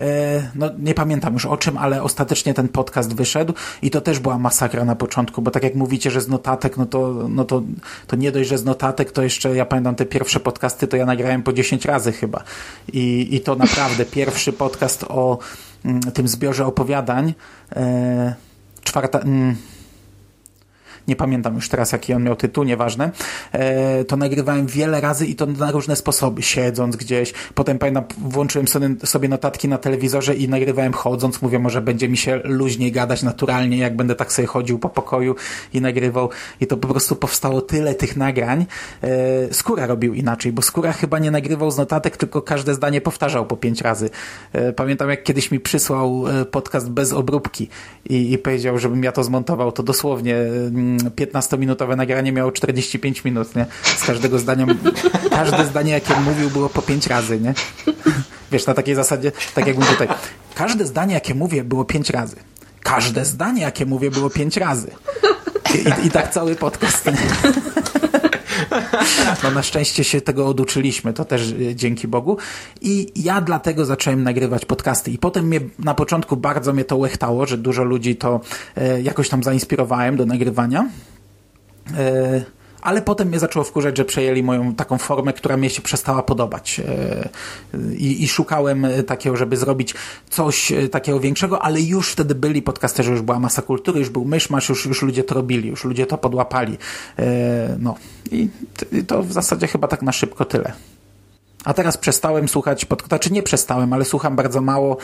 e, no nie pamiętam już o czym, ale ostatecznie ten podcast wyszedł i to też była masakra na początku, bo tak jak mówicie, że z notatek, no to, no to, to nie dość, że z notatek, to jeszcze ja pamiętam te pierwsze podcasty, to ja nagrałem po 10 razy chyba. I, i to naprawdę pierwszy podcast o tym zbiorze opowiadań. E, czwarta mm, nie pamiętam już teraz jaki on miał tytuł, nieważne, e, to nagrywałem wiele razy i to na różne sposoby, siedząc gdzieś, potem pamiętam, włączyłem sobie notatki na telewizorze i nagrywałem chodząc, mówię, może będzie mi się luźniej gadać naturalnie, jak będę tak sobie chodził po pokoju i nagrywał i to po prostu powstało tyle tych nagrań. E, Skóra robił inaczej, bo Skóra chyba nie nagrywał z notatek, tylko każde zdanie powtarzał po pięć razy. E, pamiętam, jak kiedyś mi przysłał podcast bez obróbki i, i powiedział, żebym ja to zmontował, to dosłownie mm, 15-minutowe nagranie miało 45 minut, nie? Z każdego zdania, każde zdanie, jakie mówił, było po 5 razy, nie? Wiesz, na takiej zasadzie, tak jak mówię tutaj, każde zdanie, jakie mówię, było 5 razy. Każde zdanie, jakie mówię, było 5 razy. I, i, i tak cały podcast. Nie? No na szczęście się tego oduczyliśmy, to też e, dzięki Bogu. I ja dlatego zacząłem nagrywać podcasty. I potem mnie na początku bardzo mnie to łechtało, że dużo ludzi to e, jakoś tam zainspirowałem do nagrywania. E, ale potem mnie zaczęło wkurzać, że przejęli moją taką formę, która mi się przestała podobać. I, I, szukałem takiego, żeby zrobić coś takiego większego, ale już wtedy byli podcasterzy, już była masa kultury, już był myszmasz, już, już ludzie to robili, już ludzie to podłapali. No i to w zasadzie chyba tak na szybko tyle. A teraz przestałem słuchać, pod... znaczy nie przestałem, ale słucham bardzo mało,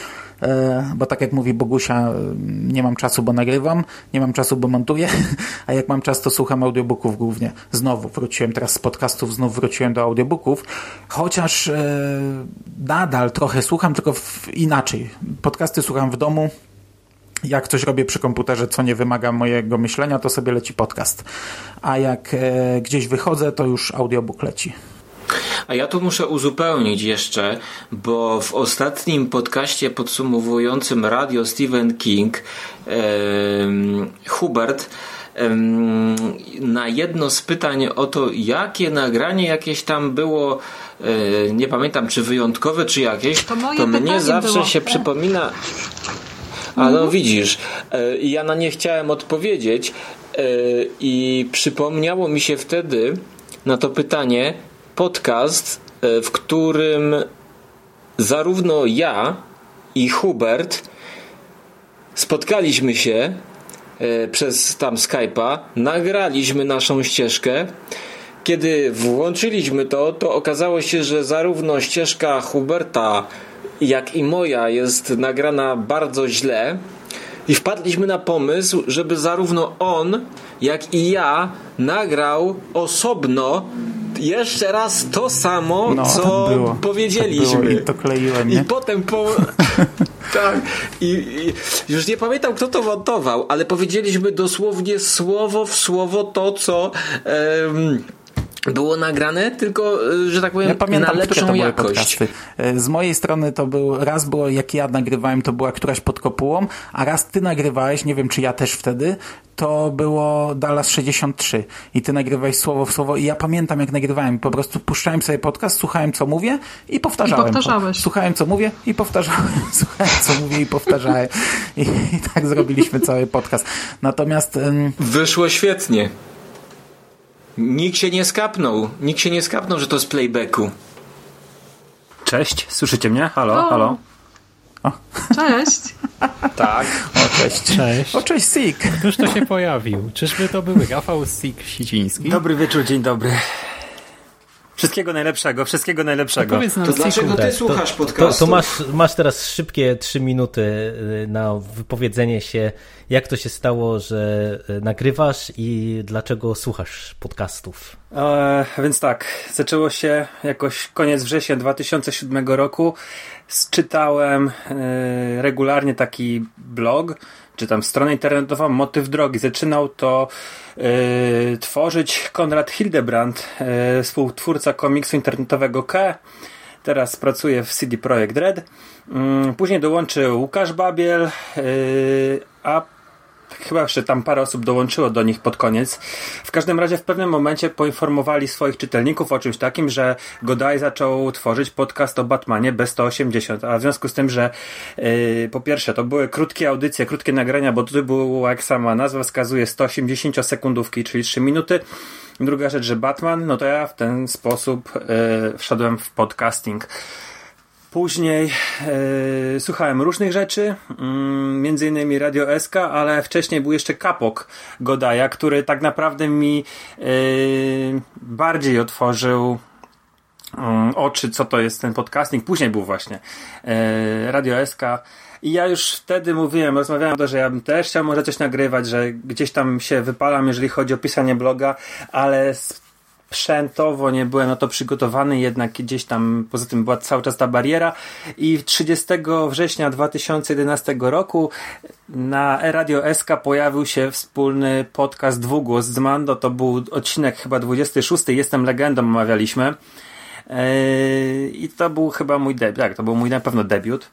e, bo tak jak mówi Bogusia, e, nie mam czasu, bo nagrywam, nie mam czasu, bo montuję, a jak mam czas, to słucham audiobooków głównie. Znowu wróciłem teraz z podcastów, znów wróciłem do audiobooków, chociaż e, nadal trochę słucham, tylko inaczej. Podcasty słucham w domu, jak coś robię przy komputerze, co nie wymaga mojego myślenia, to sobie leci podcast. A jak gdzieś wychodzę, to już audiobook leci. A ja tu muszę uzupełnić jeszcze, bo w ostatnim podcaście podsumowującym radio Stephen King e, Hubert na jedno z pytań o to, jakie nagranie jakieś tam było, e, nie pamiętam czy wyjątkowe, czy jakieś, to, to mnie zawsze było. się przypomina. A no widzisz, e, ja na nie chciałem odpowiedzieć e, i przypomniało mi się wtedy na to pytanie, podcast, e, w którym zarówno ja i Hubert spotkaliśmy się e, przez tam Skype'a, nagraliśmy naszą ścieżkę. Kiedy włączyliśmy to, to okazało się, że zarówno ścieżka Huberta, jak i moja jest nagrana bardzo źle. I wpadliśmy na pomysł, żeby zarówno on, jak i ja nagrał osobno jeszcze raz to samo, no, co tak było, powiedzieliśmy. Tak było I to kleiłem, nie? I potem po... tak. I, I, już nie pamiętam, kto to montował, ale powiedzieliśmy dosłownie słowo w słowo to, co... Um, było nagrane, tylko, y, że tak powiem, ja pamiętam, na lepszą jakość. Y, z mojej strony to był, raz było, jak ja nagrywałem, to była któraś pod kopułą, a raz ty nagrywałeś, nie wiem, czy ja też wtedy, to było Dallas 63 i ty nagrywałeś słowo w słowo i ja pamiętam, jak nagrywałem, po prostu puszczałem sobie podcast, słuchałem, co mówię i powtarzałem. I powtarzałeś. Słuchałem, co mówię i powtarzałem. Słuchałem, co mówię i powtarzałem. I, i tak zrobiliśmy cały podcast. Natomiast... Wyszło świetnie. Nikt się nie skapnął. Nikt się nie skapnął, że to z playbacku. Cześć, słyszycie mnie? Halo, o. halo. O. Cześć. tak. O, cześć. Cześć. O, cześć, Sik. Któż to się pojawił? Czyżby to był Rafał Sik-Siciński? Dobry wieczór, dzień dobry. Wszystkiego najlepszego, wszystkiego najlepszego. To, to dlaczego ty słuchasz podcastu? To, to, masz, masz teraz szybkie trzy minuty y, na wypowiedzenie się, jak to się stało, że y, nagrywasz i dlaczego słuchasz podcastów. E, więc tak, zaczęło się jakoś koniec września 2007 roku. Czytałem e, regularnie taki blog, czy tam stronę internetową Motyw Drogi. Zaczynał to yy, tworzyć Konrad Hildebrand, yy, współtwórca komiksu internetowego K. Teraz pracuje w CD Projekt Red. Yy, później dołączył Łukasz Babiel, yy, a chyba jeszcze tam parę osób dołączyło do nich pod koniec. W każdym razie w pewnym momencie poinformowali swoich czytelników o czymś takim, że Godaj zaczął tworzyć podcast o Batmanie B180, a w związku z tym, że yy, po pierwsze to były krótkie audycje, krótkie nagrania, bo tutaj było jak sama nazwa wskazuje 180 sekundówki, czyli 3 minuty. Druga rzecz, że Batman, no to ja w ten sposób yy, wszedłem w podcasting. Później e, słuchałem różnych rzeczy, mm, między innymi Radio SK, ale wcześniej był jeszcze Kapok Godaja, który tak naprawdę mi e, bardziej otworzył mm, oczy, co to jest ten podcasting. Później był właśnie e, Radio SK. I ja już wtedy mówiłem, rozmawiałem to, że ja bym też chciał może coś nagrywać, że gdzieś tam się wypalam, jeżeli chodzi o pisanie bloga, ale sprzętowo nie byłem na to przygotowany, jednak gdzieś tam poza tym była cały czas ta bariera. I 30 września 2011 roku na Radio SK pojawił się wspólny podcast Dwugłos z Mando, to był odcinek chyba 26, Jestem Legendą omawialiśmy. I to był chyba mój debiut, tak, to był mój na pewno debiut.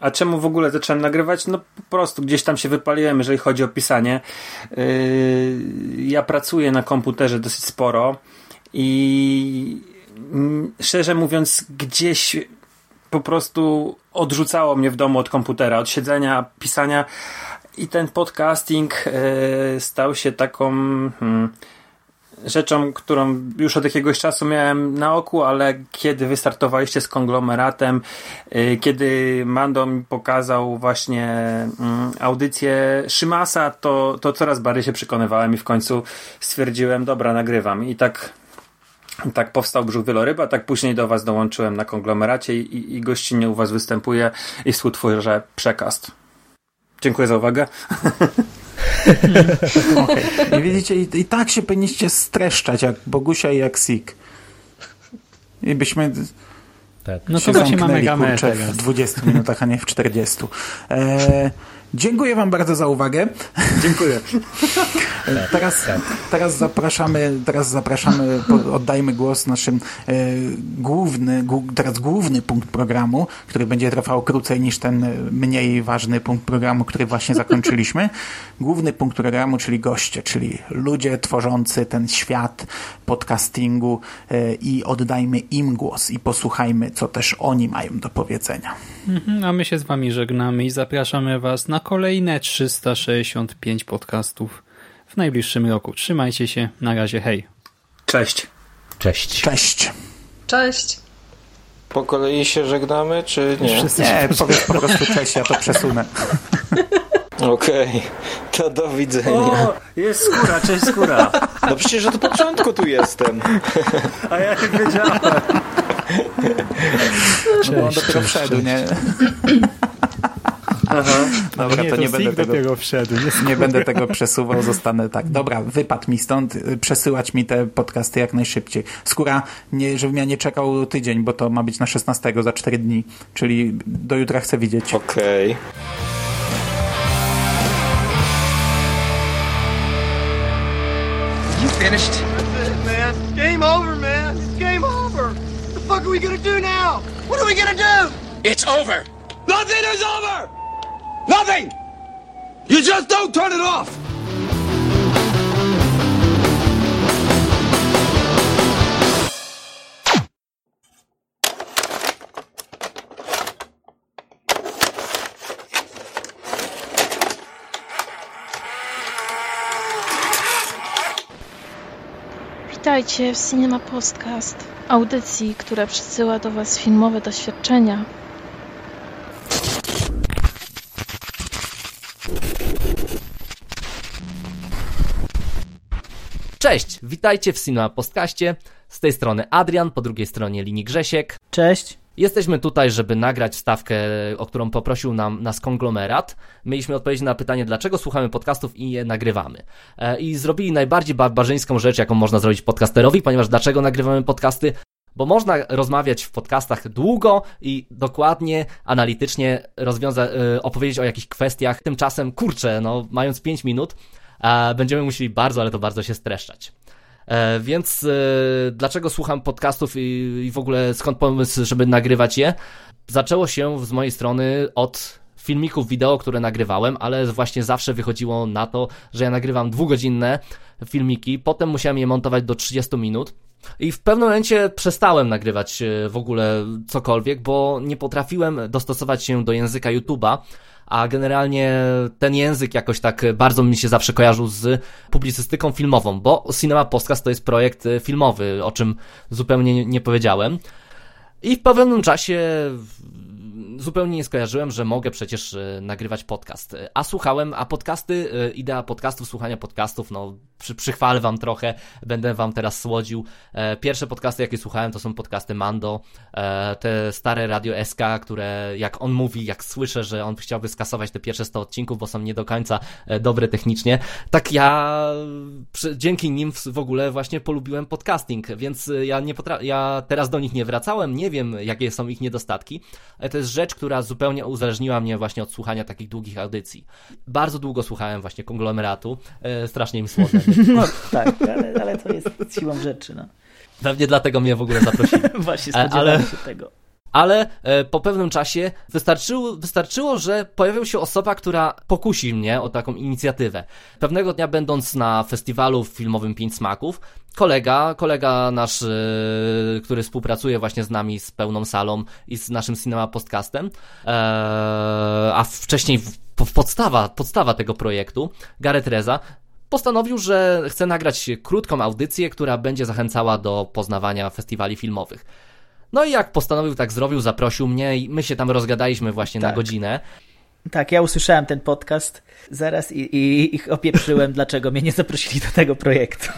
A czemu w ogóle zacząłem nagrywać? No po prostu gdzieś tam się wypaliłem, jeżeli chodzi o pisanie. Yy, ja pracuję na komputerze dosyć sporo i mm, szczerze mówiąc, gdzieś po prostu odrzucało mnie w domu od komputera, od siedzenia, pisania i ten podcasting yy, stał się taką. Hmm, rzeczą, którą już od jakiegoś czasu miałem na oku, ale kiedy wystartowaliście z konglomeratem, y, kiedy Mando mi pokazał właśnie mm, audycję Szymasa, to, to coraz bardziej się przekonywałem i w końcu stwierdziłem, dobra, nagrywam. I tak tak powstał Brzuch Wieloryba, tak później do Was dołączyłem na konglomeracie i, i, gościnnie u Was występuję i współtworzę przekaz. Dziękuję za uwagę. I widzicie, i, i, tak się powinniście streszczać, jak Bogusia i jak Sik. I byśmy tak. No to właśnie mamy gamę w 20 minutach, a nie w 40. E, Dziękuję Wam bardzo za uwagę. Dziękuję. teraz, teraz zapraszamy, teraz zapraszamy, oddajmy głos naszym e, główny, teraz główny punkt programu, który będzie trwał krócej niż ten mniej ważny punkt programu, który właśnie zakończyliśmy. Główny punkt programu, czyli goście, czyli ludzie tworzący ten świat podcastingu e, i oddajmy im głos i posłuchajmy, co też oni mają do powiedzenia. Mhm, a my się z Wami żegnamy i zapraszamy Was na kolejne 365 podcastów w najbliższym roku. Trzymajcie się. Na razie. Hej. Cześć. Cześć. Cześć. Cześć. Po kolei się żegnamy, czy nie? Wszyscy nie, powiedz po prostu cześć, ja to przesunę. Okej, okay. to do widzenia. O, jest skóra, cześć skóra. No przecież od początku tu jestem. A ja jak wiedziałem. Cześć, no bo on dopiero wszedł, nie? Aha. Dobra, nie, to, to nie będę tego, wszedł. Nie, nie będę tego przesuwał, zostanę tak. Dobra, wypadł mi stąd, przesyłać mi te podcasty jak najszybciej. Skóra, nie, żebym ja nie czekał tydzień, bo to ma być na 16 za 4 dni, czyli do jutra chcę widzieć. Okej. Okay. finished? That's it, man. Game over, man. It's game over. What the fuck are we gonna do now? What are we gonna do? It's over. Nothing is over. Nothing. You just don't turn it off. Witajcie w Cinema Podcast, audycji, która przysyła do Was filmowe doświadczenia. Cześć, witajcie w Cinema Podcastie. Z tej strony Adrian, po drugiej stronie linii Grzesiek. Cześć. Jesteśmy tutaj, żeby nagrać wstawkę, o którą poprosił nam nas konglomerat. Mieliśmy odpowiedzieć na pytanie, dlaczego słuchamy podcastów i je nagrywamy. E, I zrobili najbardziej barbarzyńską rzecz, jaką można zrobić podcasterowi, ponieważ dlaczego nagrywamy podcasty? Bo można rozmawiać w podcastach długo i dokładnie, analitycznie rozwiąza- e, opowiedzieć o jakichś kwestiach. Tymczasem, kurczę, no, mając 5 minut, będziemy musieli bardzo, ale to bardzo się streszczać. E, więc e, dlaczego słucham podcastów i, w ogóle skąd pomysł, żeby nagrywać je? Zaczęło się z mojej strony od filmików wideo, które nagrywałem, ale właśnie zawsze wychodziło na to, że ja nagrywam dwugodzinne filmiki, potem musiałem je montować do 30 minut. I w pewnym momencie przestałem nagrywać e, w ogóle cokolwiek, bo nie potrafiłem dostosować się do języka YouTube'a, a generalnie ten język jakoś tak bardzo mi się zawsze kojarzył z publicystyką filmową, bo Cinema Podcast to jest projekt filmowy, o czym zupełnie nie powiedziałem. I w pewnym czasie zupełnie nie skojarzyłem, że mogę przecież e, nagrywać podcast. A słuchałem, a podcasty, e, idea podcastów, słuchania podcastów, no przy, przychwalę wam trochę, będę wam teraz słodził. E, pierwsze podcasty, jakie słuchałem, to są podcasty Mando, te stare Radio SK, które jak on mówi, jak słyszę, że on chciałby skasować te pierwsze 100 odcinków, bo są nie do końca dobre technicznie, tak ja dzięki nim w ogóle właśnie polubiłem podcasting, więc ja nie potra- ja teraz do nich nie wracałem, nie wiem jakie są ich niedostatki, to jest rzecz, która zupełnie uzależniła mnie właśnie od słuchania takich długich audycji. Bardzo długo słuchałem właśnie konglomeratu, e, strasznie mi słodne. No tak, ale, ale, to jest siłą rzeczy. No. Pewnie dlatego mnie w ogóle zaprosili. właśnie spodziewałem ale... się tego ale e, po pewnym czasie wystarczyło, wystarczyło, że pojawiła się osoba, która pokusi mnie o taką inicjatywę. Pewnego dnia będąc na festiwalu filmowym Pięć Smaków, kolega, kolega nasz, e, który współpracuje właśnie z nami, z pełną salą i z naszym Cinema Podcastem, e, a wcześniej podstawa, podstawa tego projektu, Gareth Reza, postanowił, że chce nagrać krótką audycję, która będzie zachęcała do poznawania festiwali filmowych. No i jak postanowił, tak zrobił, zaprosił mnie i my się tam rozgadaliśmy właśnie tak. na godzinę. Tak, ja usłyszałem ten podcast zaraz i, i ich opieprzyłem, dlaczego mnie nie zaprosili do tego projektu.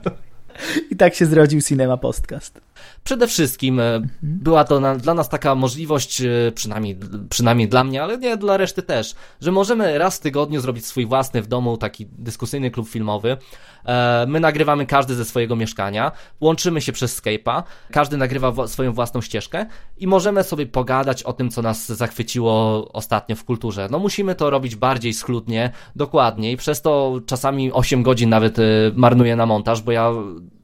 I tak się zrodził Cinema Podcast. Przede wszystkim e, mhm. była to na, dla nas taka możliwość, e, przynajmniej, przynajmniej dla mnie, ale nie dla reszty też, że możemy raz w tygodniu zrobić swój własny w domu taki dyskusyjny klub filmowy. E, my nagrywamy każdy ze swojego mieszkania, łączymy się przez Skype'a, każdy nagrywa swoją własną ścieżkę i możemy sobie pogadać o tym, co nas zachwyciło ostatnio w kulturze. No musimy to robić bardziej schludnie, dokładniej, przez to czasami 8 godzin nawet marnuję na montaż, bo ja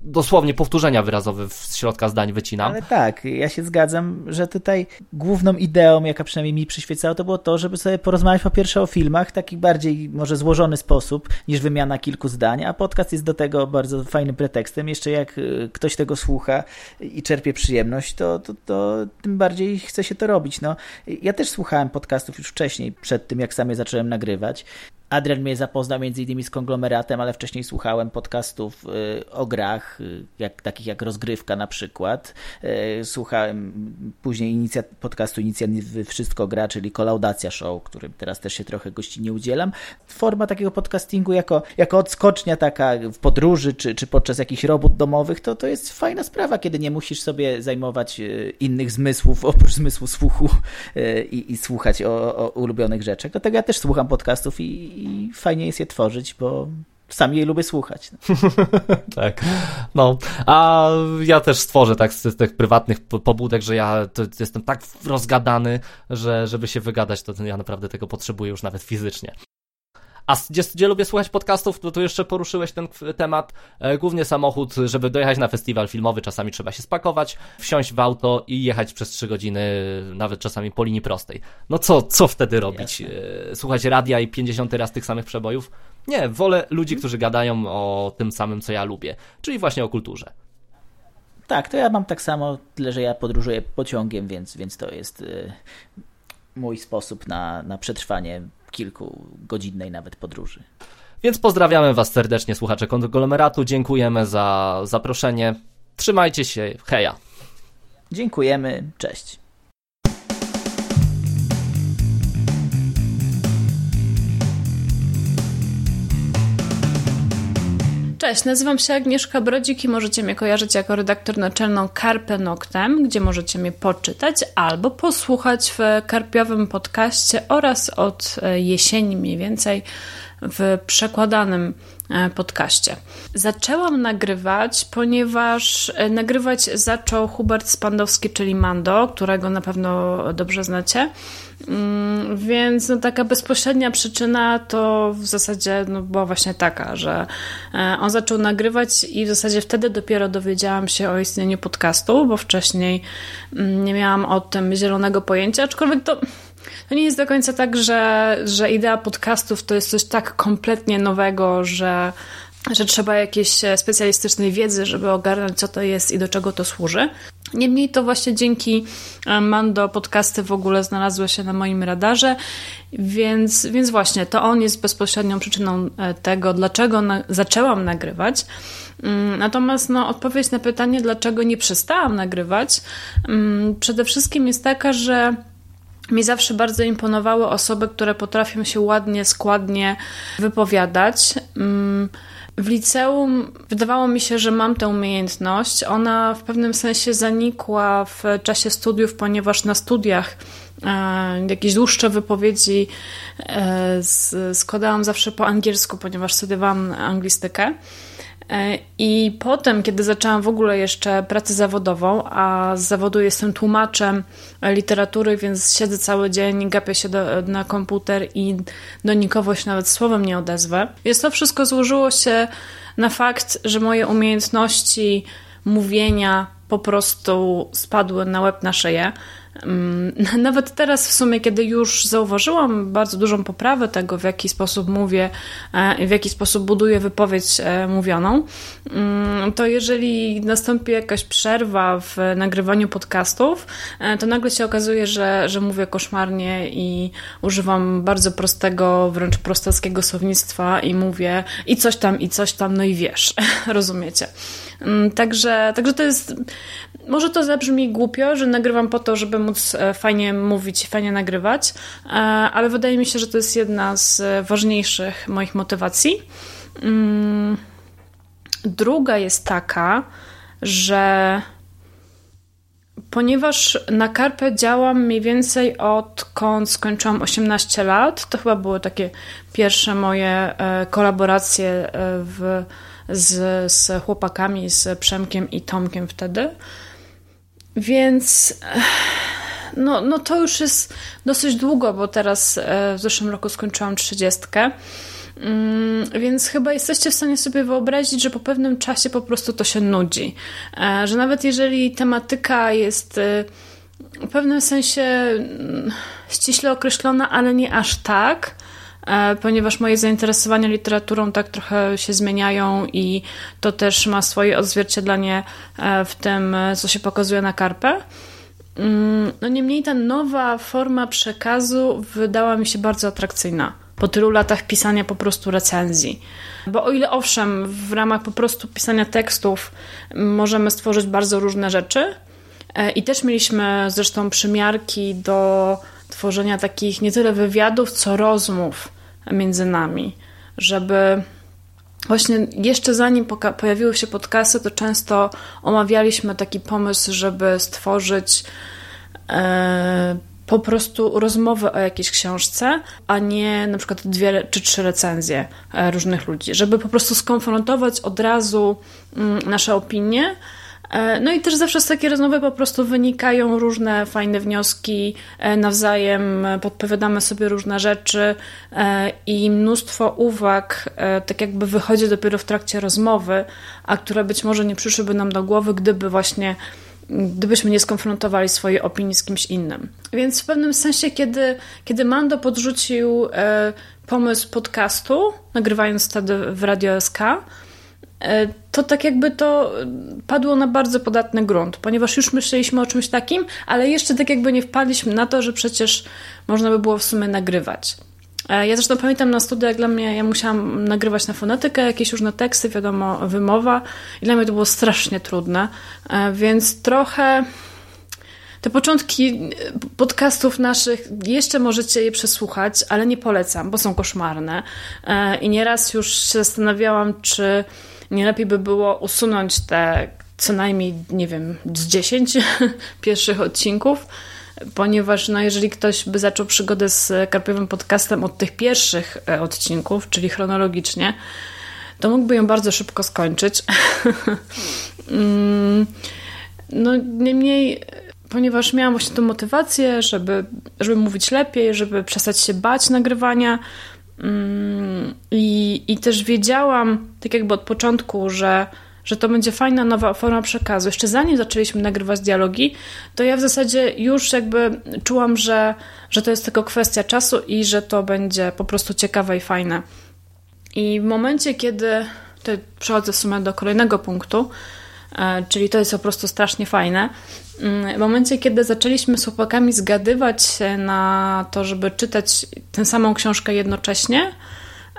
dosłownie powtórzenia wyrazowe z środka zdań wycinam. Ale tak, ja się zgadzam, że tutaj główną ideą, jaka przynajmniej mi przyświecała, to było to, żeby sobie porozmawiać po pierwsze o filmach taki bardziej może złożony sposób niż wymiana kilku zdań, a podcast jest do tego bardzo fajnym pretekstem. Jeszcze jak y, ktoś tego słucha i czerpie przyjemność, to, to, to tym bardziej chce się to robić. No, ja też słuchałem podcastów już wcześniej, przed tym jak sam je zacząłem nagrywać. Adrian mnie zapoznał między innymi z konglomeratem, ale wcześniej słuchałem podcastów y, o grach, y, jak, takich jak Rozgrywka na przykład. Y, słuchałem później inicja- podcastu inicjatywy Wszystko Gra, czyli Kolaudacja Show, którym teraz też się trochę gościnnie udzielam. Forma takiego podcastingu jako, jako odskocznia taka w podróży, czy, czy podczas jakichś robót domowych, to, to jest fajna sprawa, kiedy nie musisz sobie zajmować innych zmysłów oprócz zmysłu słuchu i, i słuchać o, o ulubionych rzeczach. Dlatego ja też słucham podcastów i i fajnie jest je tworzyć, bo sam je lubię słuchać. tak. No, a ja też stworzę tak z tych prywatnych pobudek, że ja jestem tak rozgadany, że żeby się wygadać, to ja naprawdę tego potrzebuję już nawet fizycznie. A gdzie, gdzie lubię słuchać podcastów, to tu jeszcze poruszyłeś ten temat. E, głównie samochód, żeby dojechać na festiwal filmowy, czasami trzeba się spakować, wsiąść w auto i jechać przez 3 godziny, nawet czasami po linii prostej. No co, co wtedy robić? Jasne. Słuchać radia i 50 raz tych samych przebojów? Nie, wolę ludzi, którzy gadają o tym samym, co ja lubię, czyli właśnie o kulturze. Tak, to ja mam tak samo, tyle że ja podróżuję pociągiem, więc, więc to jest y, mój sposób na, na przetrwanie kilkugodzinnej nawet podróży. Więc pozdrawiamy Was serdecznie, słuchacze konglomeratu. Dziękujemy za zaproszenie. Trzymajcie się. Heja. Dziękujemy. Cześć. Cześć, nazywam się Agnieszka Brodzik i możecie mnie kojarzyć jako redaktor naczelną Carpe Noctem, gdzie możecie mnie poczytać albo posłuchać w karpiowym podcaście oraz od e, jesieni mniej więcej w przekładanym e, podcaście. Zaczęłam nagrywać, ponieważ e, nagrywać zaczął Hubert Spandowski, czyli Mando, którego na pewno dobrze znacie. Mm, więc no, taka bezpośrednia przyczyna to w zasadzie no, była właśnie taka, że e, on zaczął nagrywać i w zasadzie wtedy dopiero dowiedziałam się o istnieniu podcastu, bo wcześniej mm, nie miałam o tym zielonego pojęcia, aczkolwiek to to nie jest do końca tak, że, że idea podcastów to jest coś tak kompletnie nowego, że, że trzeba jakiejś e, specjalistycznej wiedzy, żeby ogarnąć, co to jest i do czego to służy. Niemniej to właśnie dzięki e, Mando podcasty w ogóle znalazły się na moim radarze, więc, więc właśnie to on jest bezpośrednią przyczyną e, tego, dlaczego na, zaczęłam nagrywać. Mm, natomiast no, odpowiedź na pytanie, dlaczego nie przestałam nagrywać, mm, przede wszystkim jest taka, że mi zawsze bardzo imponowały osoby, które potrafią się ładnie, składnie wypowiadać. Mm, w liceum wydawało mi się, że mam tę umiejętność. Ona w pewnym sensie zanikła w czasie studiów, ponieważ na studiach e, jakieś dłuższe wypowiedzi e, składałam zawsze po angielsku, ponieważ studiowałam anglistykę. E, I potem, kiedy zaczęłam w ogóle jeszcze pracę zawodową, a z zawodu jestem tłumaczem literatury, więc siedzę cały dzień, gapię się do, na komputer i do nikogo się nawet słowem nie odezwę. Więc to wszystko złożyło się na fakt, że moje umiejętności mówienia po prostu spadły na łeb na szyję. Mm, nawet teraz w sumie, kiedy już zauważyłam bardzo dużą poprawę tego, w jaki sposób mówię, e, w jaki sposób buduję wypowiedź e, mówioną, mm, to jeżeli nastąpi jakaś przerwa w nagrywaniu podcastów, e, to nagle się okazuje, że, że mówię koszmarnie i używam bardzo prostego, wręcz prostackiego słownictwa i mówię i coś tam, i coś tam, no i wiesz, rozumiecie. Mm, także, także to jest. Może to zabrzmi głupio, że nagrywam po to, żeby móc e, fajnie mówić fajnie nagrywać, e, ale wydaje mi się, że to jest jedna z ważniejszych moich motywacji. Mm, druga jest taka, że ponieważ na Karpę działam mniej więcej odkąd skończyłam 18 lat, to chyba były takie pierwsze moje e, kolaboracje w z, z chłopakami, z Przemkiem i Tomkiem wtedy. Więc no, no to już jest dosyć długo, bo teraz e, w zeszłym roku skończyłam trzydziestkę. Mm, więc chyba jesteście w stanie sobie wyobrazić, że po pewnym czasie po prostu to się nudzi. E, że nawet jeżeli tematyka jest w pewnym sensie mm, ściśle określona, ale nie aż tak, ponieważ moje zainteresowania literaturą tak trochę się zmieniają i to też ma swoje odzwierciedlenie e, w tym, e, co się pokazuje na karpę. Mm, no niemniej ta nowa forma przekazu wydała mi się bardzo atrakcyjna po tylu latach pisania po prostu recenzji. Bo o ile owszem, w ramach po prostu pisania tekstów możemy stworzyć bardzo różne rzeczy, i też mieliśmy zresztą przymiarki do tworzenia takich nie tyle wywiadów, co rozmów między nami, żeby właśnie jeszcze zanim pojawiły się podcasty, to często omawialiśmy taki pomysł, żeby stworzyć e, po prostu rozmowę o jakiejś książce, a nie na przykład dwie czy trzy recenzje e, różnych ludzi, żeby po prostu skonfrontować od razu mm, nasze opinie no i też zawsze z takiej rozmowy po prostu wynikają różne fajne wnioski, e, nawzajem podpowiadamy sobie różne rzeczy e, i mnóstwo uwag tak jakby wychodzi dopiero w trakcie rozmowy, a które być może nie przyszłyby nam do głowy, gdyby właśnie gdybyśmy nie skonfrontowali swojej opinii z kimś innym. Więc w pewnym sensie, kiedy, kiedy Mando podrzucił pomysł podcastu, nagrywając wtedy w Radio SK, E, to tak jakby to padło na bardzo podatny grunt, ponieważ już myśleliśmy o czymś takim, ale jeszcze tak jakby nie wpadliśmy na to, że przecież można by było w sumie nagrywać. E, ja zresztą pamiętam na studiach, dla mnie ja musiałam nagrywać na fonetykę, jakieś różne teksty, wiadomo, wymowa i dla mnie to było strasznie trudne, e, więc trochę te początki podcastów naszych jeszcze możecie je przesłuchać, ale nie polecam, bo są koszmarne i nieraz już się zastanawiałam, czy nie lepiej by było usunąć te co najmniej, nie wiem, z 10 pierwszych odcinków, ponieważ no, jeżeli ktoś by zaczął przygodę z Karpiowym Podcastem od tych pierwszych e, odcinków, czyli chronologicznie, to mógłby ją bardzo szybko skończyć. Mm, no niemniej, ponieważ miałam właśnie tę motywację, żeby, żeby mówić lepiej, żeby przestać się bać nagrywania, I, I też wiedziałam, tak jakby od początku, że, że to będzie fajna nowa forma przekazu. Jeszcze zanim zaczęliśmy nagrywać dialogi, to ja w zasadzie już jakby czułam, że, że to jest tylko kwestia czasu i że to będzie po prostu ciekawe i fajne. I w momencie, kiedy tutaj przechodzę w sumie do kolejnego punktu, e, czyli to jest po prostu strasznie fajne, w momencie, kiedy zaczęliśmy z chłopakami zgadywać się na to, żeby czytać tę samą książkę jednocześnie,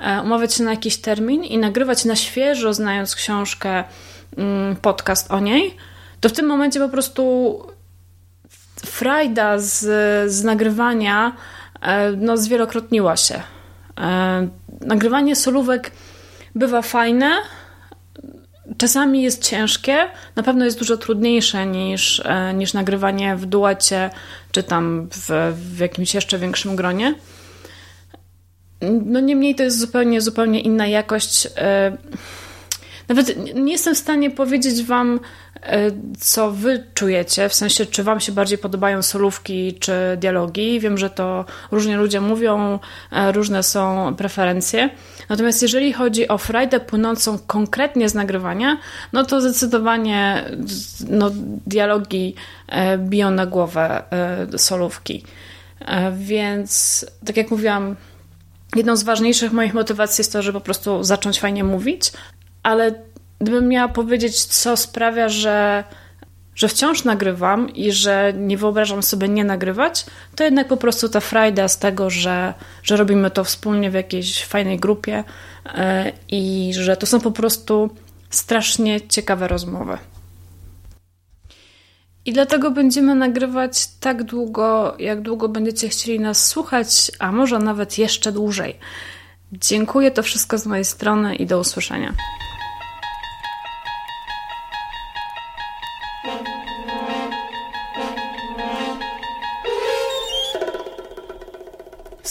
e, umawiać się na jakiś termin i nagrywać na świeżo, znając książkę, mm, podcast o niej, to w tym momencie po prostu frajda z, z nagrywania e, no, zwielokrotniła się. E, nagrywanie solówek bywa fajne, Czasami jest ciężkie, na pewno jest dużo trudniejsze niż, e, niż nagrywanie w duecie, czy tam w, w jakimś jeszcze większym gronie. No niemniej to jest zupełnie, zupełnie inna jakość. E, nawet nie jestem w stanie powiedzieć Wam, co Wy czujecie, w sensie, czy Wam się bardziej podobają solówki, czy dialogi. Wiem, że to różnie ludzie mówią, różne są preferencje. Natomiast jeżeli chodzi o frajdę płynącą konkretnie z nagrywania, no to zdecydowanie no, dialogi e, biją na głowę e, solówki. E, więc, tak jak mówiłam, jedną z ważniejszych moich motywacji jest to, żeby po prostu zacząć fajnie mówić, ale gdybym miała powiedzieć, co sprawia, że że wciąż nagrywam i że nie wyobrażam sobie nie nagrywać, to jednak po prostu ta frajda z tego, że, że robimy to wspólnie w jakiejś fajnej grupie e, i że to są po prostu strasznie ciekawe rozmowy. I dlatego będziemy nagrywać tak długo, jak długo będziecie chcieli nas słuchać, a może nawet jeszcze dłużej. Dziękuję, to wszystko z mojej strony i do usłyszenia.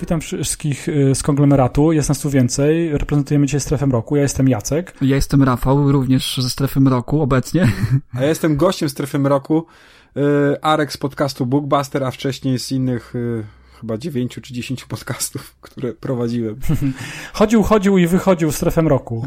Witam wszystkich y, z konglomeratu. Jest nas tu więcej. Reprezentujemy dzisiaj strefę mroku. Ja jestem Jacek. Ja jestem Rafał, również ze strefy mroku obecnie. A ja jestem gościem strefy mroku. Y, Arek z podcastu Bookbuster, a wcześniej z innych y, chyba dziewięciu czy dziesięciu podcastów, które prowadziłem. chodził, chodził i wychodził strefę mroku.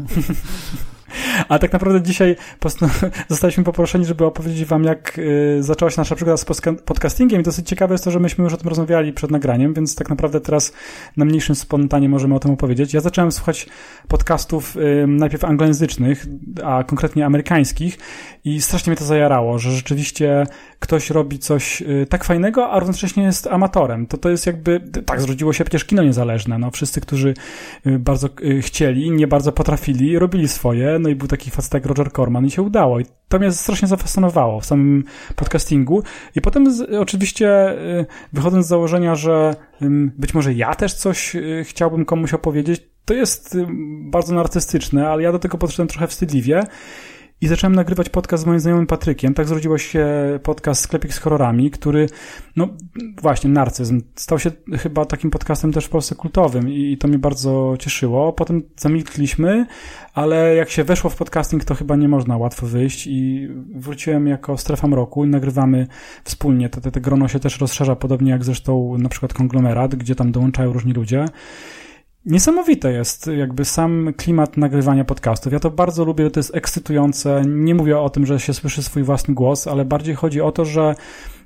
A tak naprawdę dzisiaj zostaliśmy poproszeni, żeby opowiedzieć wam, jak y, zaczęła się nasza przygoda z podcastingiem i dosyć ciekawe jest to, że myśmy już o tym rozmawiali przed nagraniem, więc tak naprawdę teraz na mniejszym spontanie możemy o tym opowiedzieć. Ja zacząłem słuchać podcastów y, najpierw anglojęzycznych, a konkretnie amerykańskich i strasznie mnie to zajarało, że rzeczywiście ktoś robi coś y, tak fajnego, a równocześnie jest amatorem. To to jest jakby, tak zrodziło się przecież kino niezależne. No, wszyscy, którzy bardzo chcieli, nie bardzo potrafili, robili swoje, no i był taki facet jak Roger Corman i się udało. I to mnie strasznie zafascynowało w samym podcastingu. I potem z, oczywiście y, wychodząc z założenia, że być może ja też coś y, chciałbym komuś opowiedzieć, to jest bardzo narcystyczne, ale ja do tego podszedłem trochę wstydliwie i zacząłem nagrywać podcast z moim znajomym Patrykiem. Tak zrodziło się podcast Sklepik z horrorami, który, no właśnie, narcyzm, stał się chyba takim podcastem też w Polsce kultowym i to mnie bardzo cieszyło. Potem zamilkliśmy, ale jak się weszło w podcasting, to chyba nie można łatwo wyjść i wróciłem jako strefa mroku i nagrywamy wspólnie. Te, te, te grono się też rozszerza, podobnie jak zresztą na przykład konglomerat, gdzie tam dołączają różni ludzie. Niesamowite jest jakby sam klimat nagrywania podcastów. Ja to bardzo lubię, to jest ekscytujące. Nie mówię o tym, że się słyszy swój własny głos, ale bardziej chodzi o to, że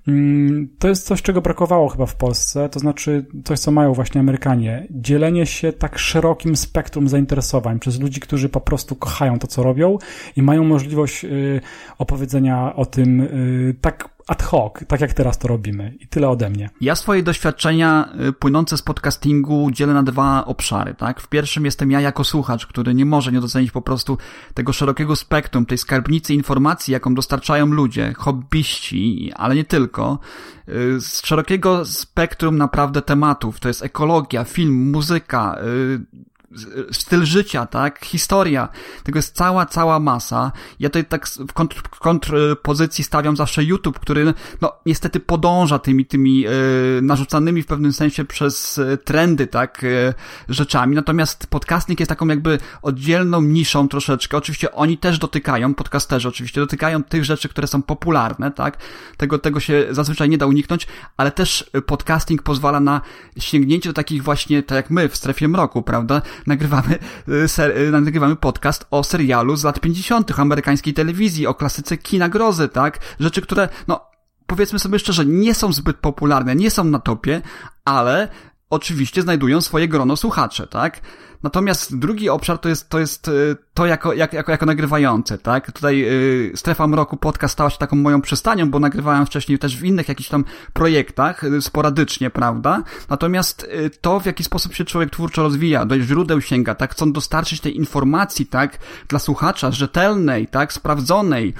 mm, to jest coś, czego brakowało chyba w Polsce, to znaczy coś, co mają właśnie Amerykanie. Dzielenie się tak szerokim spektrum zainteresowań przez ludzi, którzy po prostu kochają to, co robią i mają możliwość y, opowiedzenia o tym y, tak ad hoc, tak jak teraz to robimy. I tyle ode mnie. Ja swoje doświadczenia y, płynące z podcastingu dzielę na dwa obszary, tak? W pierwszym jestem ja jako słuchacz, który nie może nie docenić po prostu tego szerokiego spektrum, tej skarbnicy informacji, jaką dostarczają ludzie, hobbyści, ale nie tylko. Y, z szerokiego spektrum naprawdę tematów. To jest ekologia, film, muzyka, y, styl życia, tak, historia, tego jest cała, cała masa. Ja tutaj tak w, kontr, kontrpozycji stawiam zawsze YouTube, który, no, niestety podąża tymi, tymi e, narzucanymi w pewnym sensie przez e, trendy, tak, e, rzeczami. Natomiast podcasting jest taką jakby oddzielną niszą troszeczkę. Oczywiście oni też dotykają, podcasterzy oczywiście, dotykają tych rzeczy, które są popularne, tak. Tego, tego się zazwyczaj nie da uniknąć, ale też podcasting pozwala na sięgnięcie do takich właśnie, tak jak my w strefie mroku, prawda, nagrywamy, y, ser, y, nagrywamy podcast o serialu z lat 50. amerykańskiej telewizji, o klasyce kina grozy, tak? Rzeczy, które, no, powiedzmy sobie szczerze, nie są zbyt popularne, nie są na topie, ale oczywiście znajdują swoje grono słuchacze, tak? Natomiast drugi obszar to jest, to jest y, to jako, jak, jako, jako nagrywające, tak? Tutaj yy, Strefa Mroku podcast stała się taką moją przystanią, bo nagrywałem wcześniej też w innych jakichś tam projektach, yy, sporadycznie, prawda? Natomiast yy, to, w jaki sposób się człowiek twórczo rozwija, do źródeł sięga, tak? Chcą dostarczyć tej informacji, tak? Dla słuchacza, rzetelnej, tak? Sprawdzonej,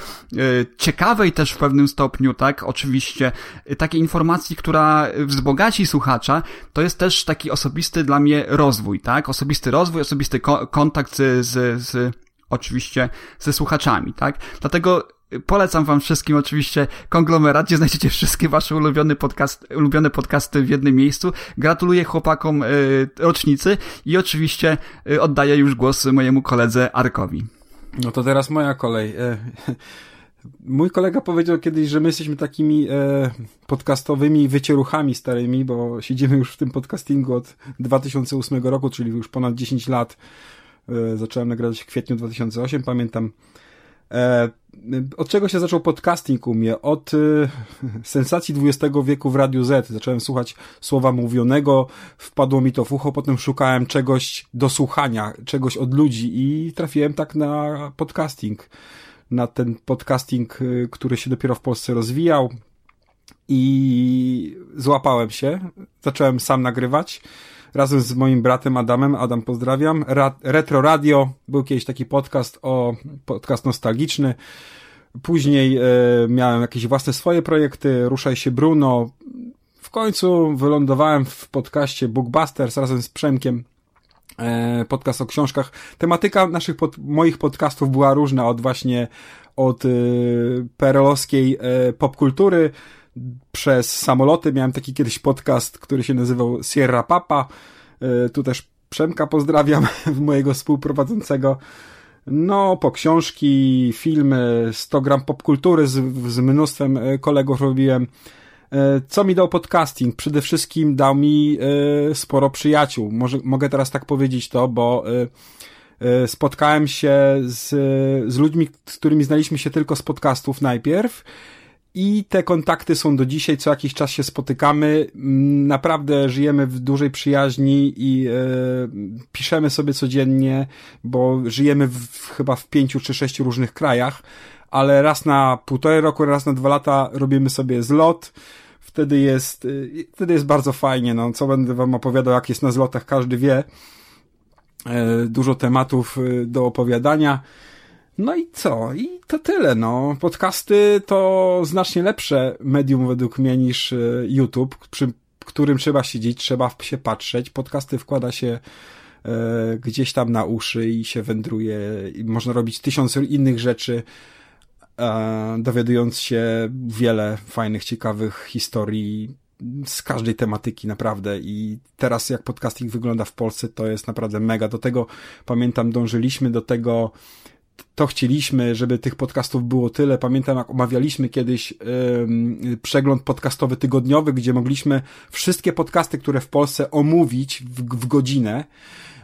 ciekawej też w pewnym stopniu, tak? Oczywiście, takiej informacji, która wzbogaci słuchacza, to jest też taki osobisty dla mnie rozwój, tak? Osobisty rozwój, osobisty ko kontakt z, z oczywiście ze słuchaczami, tak? Dlatego polecam wam wszystkim oczywiście konglomerat, gdzie znajdziecie wszystkie wasze ulubione, podcast, ulubione podcasty w jednym miejscu. Gratuluję chłopakom y, rocznicy i oczywiście y, oddaję już głos mojemu koledze Arkowi. No to teraz moja kolej. E, mój kolega powiedział kiedyś, że my jesteśmy takimi e, podcastowymi wycieruchami starymi, bo siedzimy już w tym podcastingu od 2008 roku, czyli już ponad 10 lat. E, zacząłem nagrywać w kwietniu 2008, pamiętam. E, od czego się zaczął podcasting u mnie? Od e, sensacji XX wieku w Radiu Z. Zacząłem słuchać słowa mówionego, wpadło mi to w ucho, potem szukałem czegoś do słuchania, czegoś od ludzi i trafiłem tak na podcasting. Na ten podcasting, który się dopiero w Polsce rozwijał i złapałem się. Zacząłem sam nagrywać razem z moim bratem Adamem. Adam, pozdrawiam. Ra Retro Radio. Był kiedyś taki podcast o podcast nostalgiczny. Później e, miałem jakieś własne swoje projekty. Ruszaj się Bruno. W końcu wylądowałem w podcaście Bookbusters razem z Przemkiem. E, podcast o książkach. Tematyka naszych pod, moich podcastów była różna od właśnie od e, perelowskiej e, popkultury przez samoloty. Miałem taki kiedyś podcast, który się nazywał Sierra Papa. E, tu też Przemka pozdrawiam, mojego współprowadzącego. No, po książki, filmy, 100 gram popkultury z, z mnóstwem e, kolegów robiłem. E, co mi dał podcasting? Przede wszystkim dał mi sporo przyjaciół. Może, mogę teraz tak powiedzieć to, bo spotkałem się z, z ludźmi, z którymi znaliśmy się tylko z podcastów najpierw i te kontakty są do dzisiaj, co jakiś czas się spotykamy. Mm, naprawdę żyjemy w dużej przyjaźni i e, piszemy sobie codziennie, bo żyjemy w, chyba w pięciu czy sześciu różnych krajach, ale raz na półtorej roku, raz na dwa lata robimy sobie zlot. Wtedy jest, e, wtedy jest bardzo fajnie. No, co będę wam opowiadał, jak jest na zlotach, każdy wie. E, dużo tematów do opowiadania. No i co? I to tyle, no. Podcasty to znacznie lepsze medium według mnie niż e, YouTube, przy którym trzeba siedzieć, trzeba się patrzeć. Podcasty wkłada się e, gdzieś tam na uszy i się wędruje. I można robić tysiąc innych rzeczy, e, dowiadując się wiele fajnych, ciekawych historii z każdej tematyki naprawdę i teraz jak podcasting wygląda w Polsce to jest naprawdę mega. Do tego pamiętam dążyliśmy do tego to chcieliśmy, żeby tych podcastów było tyle. Pamiętam, jak omawialiśmy kiedyś yy, przegląd podcastowy tygodniowy, gdzie mogliśmy wszystkie podcasty, które w Polsce omówić w, w godzinę.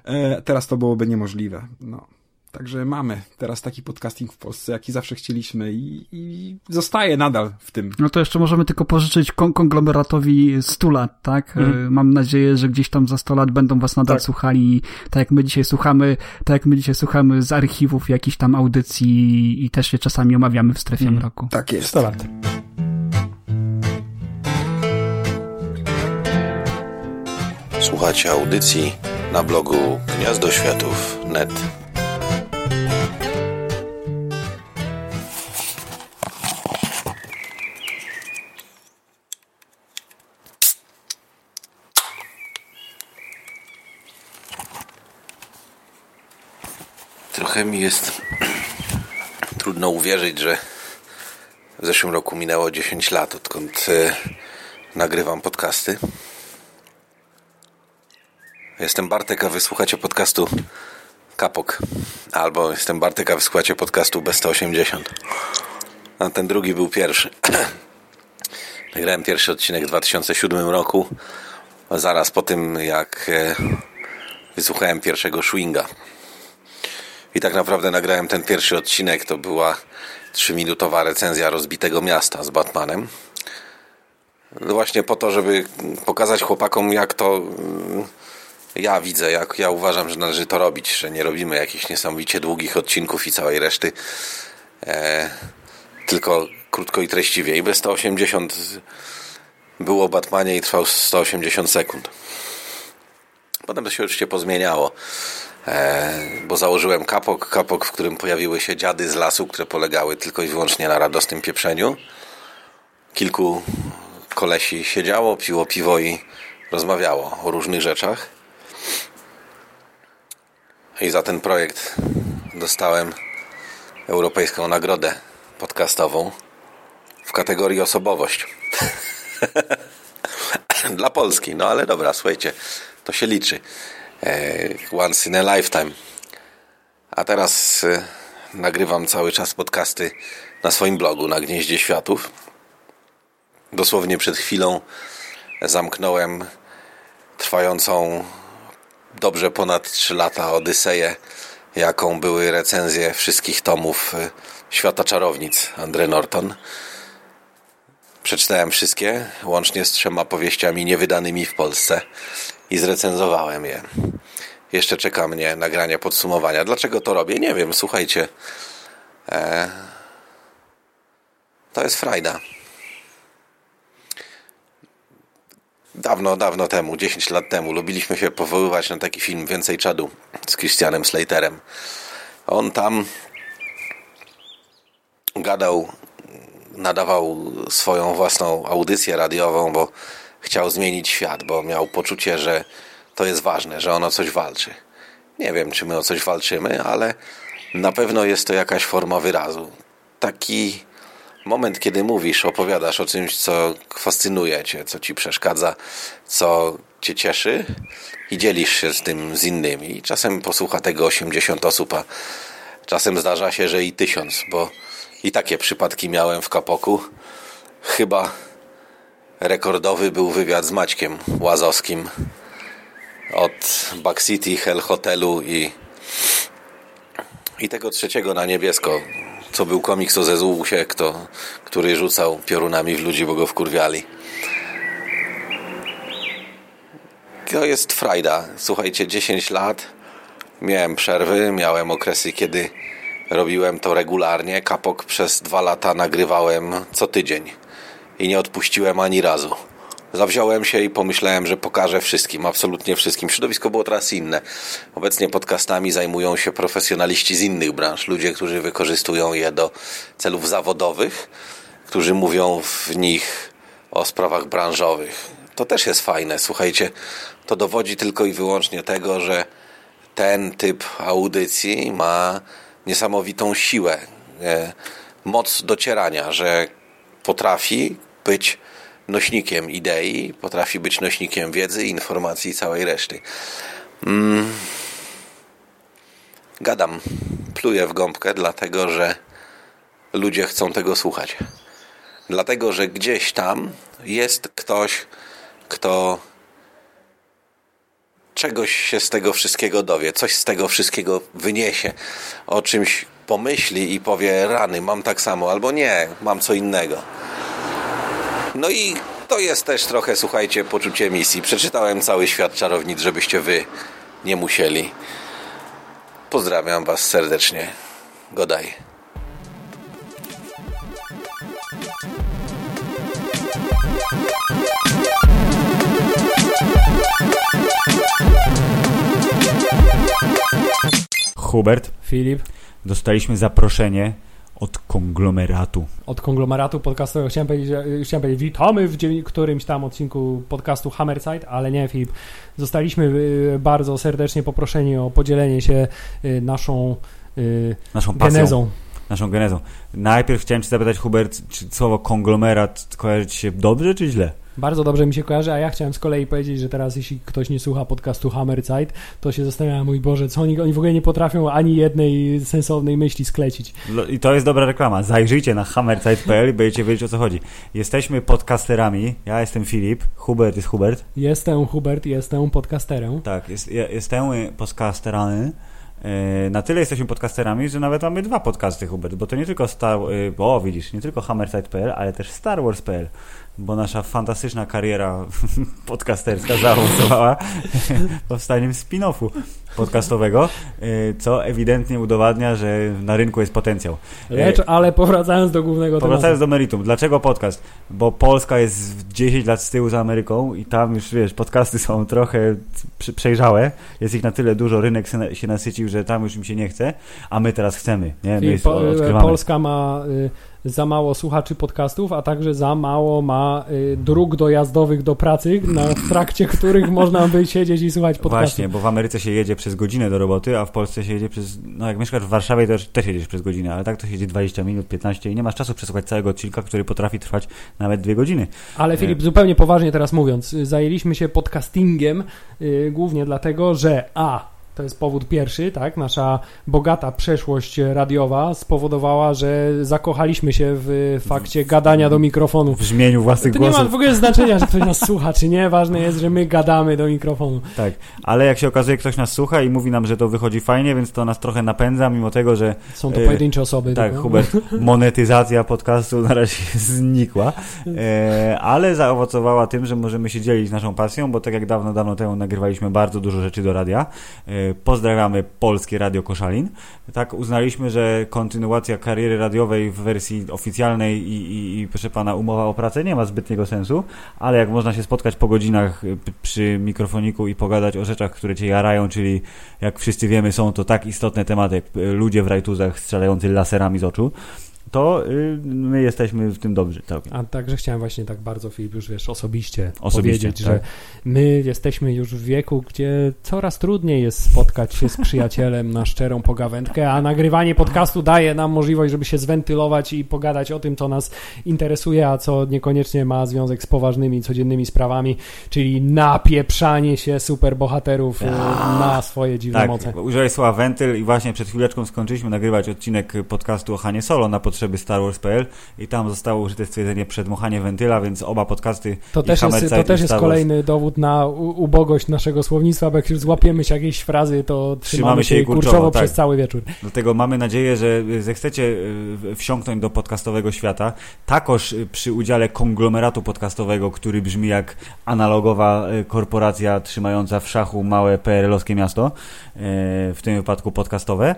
Yy, teraz to byłoby niemożliwe. No. Także mamy teraz taki podcasting w Polsce, jaki zawsze chcieliśmy i, i zostaje nadal w tym. No to jeszcze możemy tylko pożyczyć kon konglomeratowi 100 lat, tak? Mhm. Mam nadzieję, że gdzieś tam za 100 lat będą was nadal tak. słuchali, tak jak my dzisiaj słuchamy, tak jak my dzisiaj słuchamy z archiwów jakichś tam audycji i też się czasami omawiamy w strefie mhm. mroku. Tak jest. 100 lat. Słuchacie audycji na blogu gniazdoświatów.net. Trochę mi jest trudno uwierzyć, że w zeszłym roku minęło 10 lat, odkąd e, nagrywam podcasty. Jestem Bartek, a wysłuchacie podcastu Kapok. Albo jestem Bartek, a wysłuchacie podcastu B180. A ten drugi był pierwszy. Nagrałem pierwszy odcinek w 2007 roku, zaraz po tym jak e, wysłuchałem pierwszego Schwinga. I tak naprawdę nagrałem ten pierwszy odcinek. To była trzyminutowa recenzja rozbitego miasta z Batmanem. No właśnie po to, żeby pokazać chłopakom, jak to mm, ja widzę, jak ja uważam, że należy to robić, że nie robimy jakichś niesamowicie długich odcinków i całej reszty, e, tylko krótko i treściwie. I bez 180 było Batmanie i trwał 180 sekund. Potem to się oczywiście pozmieniało. E, bo założyłem kapok, kapok, w którym pojawiły się dziady z lasu, które polegały tylko i wyłącznie na radosnym pieprzeniu. Kilku kolesi siedziało, piło piwo i rozmawiało o różnych rzeczach. I za ten projekt dostałem Europejską Nagrodę Podcastową w kategorii osobowość. Dla Polski, no ale dobra, słuchajcie, to się liczy. E, once in a lifetime. A teraz e, nagrywam cały czas podcasty na swoim blogu na Gnieździe Światów. Dosłownie przed chwilą zamknąłem trwającą dobrze ponad 3 lata Odyseję, jaką były recenzje wszystkich tomów e, Świata Czarownic Andre Norton. Przeczytałem wszystkie, łącznie z trzema powieściami niewydanymi w Polsce i zrecenzowałem je. Jeszcze czeka mnie nagranie podsumowania. Dlaczego to robię? Nie wiem, słuchajcie. E, to jest frajda. Dawno, dawno temu, 10 lat temu, lubiliśmy się powoływać na taki film Więcej Czadu z Christianem Slaterem. On tam gadał, nadawał swoją własną audycję radiową, bo chciał zmienić świat, bo miał poczucie, że to jest ważne, że on o coś walczy. Nie wiem, czy my o coś walczymy, ale na pewno jest to jakaś forma wyrazu. Taki moment, kiedy mówisz, opowiadasz o czymś, co fascynuje cię, co ci przeszkadza, co cię cieszy i dzielisz się z tym z innymi. Czasem posłucha tego 80 osób, a czasem zdarza się, że i tysiąc, bo i takie przypadki miałem w Kapoku. Chyba rekordowy był wywiad z Maćkiem Łazowskim od Back City, Hell Hotelu i, i tego trzeciego na niebiesko, co był komiks o Zezusie, kto, który rzucał piorunami w ludzi, bo go wkurwiali. To jest frajda. Słuchajcie, 10 lat miałem przerwy, miałem okresy, kiedy robiłem to regularnie. Kapok przez dwa lata nagrywałem co tydzień i nie odpuściłem ani razu. zawziąłem się i pomyślałem, że pokażę wszystkim, absolutnie wszystkim. Środowisko było teraz inne. Obecnie podcastami zajmują się profesjonaliści z innych branż, ludzie, którzy wykorzystują je do celów zawodowych, którzy mówią w nich o sprawach branżowych. To też jest fajne, słuchajcie. To dowodzi tylko i wyłącznie tego, że ten typ audycji ma niesamowitą siłę, e, moc docierania, że potrafi być nośnikiem idei, potrafi być nośnikiem wiedzy, informacji i całej reszty. Mm. Gadam, pluję w gąbkę, dlatego że ludzie chcą tego słuchać. Dlatego, że gdzieś tam jest ktoś, kto czegoś się z tego wszystkiego dowie, coś z tego wszystkiego wyniesie, o czymś pomyśli i powie rany, mam tak samo, albo nie, mam co innego. No i to jest też trochę, słuchajcie, poczucie misji. Przeczytałem cały świat czarownic, żebyście wy nie musieli. Pozdrawiam was serdecznie. Godaj. Hubert. Filip. Dostaliśmy zaproszenie od konglomeratu. Od konglomeratu podcastowego. Chciałem powiedzieć, chciałem powiedzieć witamy w którymś tam odcinku podcastu Hammerside, ale nie, Filip. Zostaliśmy y, bardzo serdecznie poproszeni o podzielenie się y, naszą, naszą pasją. genezą. Naszą genezą. Najpierw chciałem Cię zapytać, Hubert, czy słowo konglomerat kojarzy Ci się dobrze czy źle? Bardzo dobrze mi się kojarzy, a ja chciałem z kolei powiedzieć, że teraz jeśli ktoś nie słucha podcastu Hammerzeit, to się zastanawia, mój Boże, co oni, oni w ogóle nie potrafią ani jednej sensownej myśli sklecić. No I to jest dobra reklama. Zajrzyjcie na hammerzeit.pl i będziecie wiedzieć o co chodzi. Jesteśmy podcasterami. Ja jestem Filip, Hubert jest Hubert. Jestem Hubert, jestem podcasterem. Tak, jest, jestem podcasterany. E, na tyle jesteśmy podcasterami, że nawet mamy dwa podcasty, Hubert, bo to nie tylko Star... E, o, widzisz, nie tylko hammerside.pl, ale też Star Wars.pl bo nasza fantastyczna kariera podcasterska zaowocowała powstaniem spin-offu podcastowego, y, co ewidentnie udowadnia, że na rynku jest potencjał. Lecz, ale powracając do głównego Powracając tematu. do meritum. Dlaczego podcast? Bo Polska jest 10 lat z tyłu za Ameryką i tam już, wiesz, podcasty są trochę przejrzałe. Jest ich na tyle dużo, rynek się nasycił, że tam już im się nie chce, a my teraz chcemy. Nie? My po, Polska ma... Y za mało słuchaczy podcastów, a także za mało ma y, dróg dojazdowych do pracy, na, w trakcie których można by siedzieć i słuchać podcastów. Właśnie, bo w Ameryce się jedzie przez godzinę do roboty, a w Polsce się jedzie przez, no jak mieszkasz w Warszawie, to też jedziesz przez godzinę, ale tak to się jedzie 20 minut, 15 i nie masz czasu przesłuchać całego odcinka, który potrafi trwać nawet dwie godziny. Ale Filip, e... zupełnie poważnie teraz mówiąc, zajęliśmy się podcastingiem y, głównie dlatego, że a to jest powód pierwszy, tak? Nasza bogata przeszłość radiowa spowodowała, że zakochaliśmy się w fakcie gadania do mikrofonu. W brzmieniu własnych to głosów. To nie ma w ogóle znaczenia, że ktoś nas słucha, czy nie. Ważne jest, że my gadamy do mikrofonu. Tak, ale jak się okazuje, ktoś nas słucha i mówi nam, że to wychodzi fajnie, więc to nas trochę napędza, mimo tego, że... Są to e, pojedyncze osoby. Tak, tylko? Hubert, monetyzacja podcastu na razie znikła, e, ale zaowocowała tym, że możemy się dzielić naszą pasją, bo tak jak dawno, dawno temu nagrywaliśmy bardzo dużo rzeczy do radia, e, Pozdrawiamy Polskie Radio Koszalin. Tak, uznaliśmy, że kontynuacja kariery radiowej w wersji oficjalnej i, i, i proszę pana, umowa o pracę nie ma zbytniego sensu, ale jak można się spotkać po godzinach y, przy mikrofoniku i pogadać o rzeczach, które cię jarają, czyli jak wszyscy wiemy, są to tak istotne tematy jak y, ludzie w rajtuzach strzelający laserami z oczu, to y, my jesteśmy w tym dobrzy całkiem. A także chciałem właśnie tak bardzo, Filip, już wiesz, osobiście, osobiście powiedzieć, tak. że my jesteśmy już w wieku, gdzie coraz trudniej jest spotkać się z przyjacielem na szczerą pogawędkę, a nagrywanie podcastu daje nam możliwość, żeby się zwentylować i pogadać o tym, co nas interesuje, a co niekoniecznie ma związek z poważnymi, codziennymi sprawami, czyli napieprzanie się superbohaterów. Y, na swoje dziwne tak, moce. Użyłeś słowa wentyl i właśnie przed chwileczką skończyliśmy nagrywać odcinek podcastu o Hanie Solo na potrzeby potrzeby Star Wars.pl i tam zostało użyte stwierdzenie przedmuchanie wentyla, więc oba podcasty to też jest, to też jest kolejny dowód na ubogość naszego słownictwa, bo jak już złapiemy się jakieś frazy, to trzymamy, trzymamy się kurczowo, kurczowo tak. przez cały wieczór. Dlatego mamy nadzieję, że zechcecie e, wsiąknąć do podcastowego świata, takoż przy udziale konglomeratu podcastowego, który brzmi jak analogowa korporacja trzymająca w szachu małe PRL-owskie miasto, w tym wypadku podcastowe,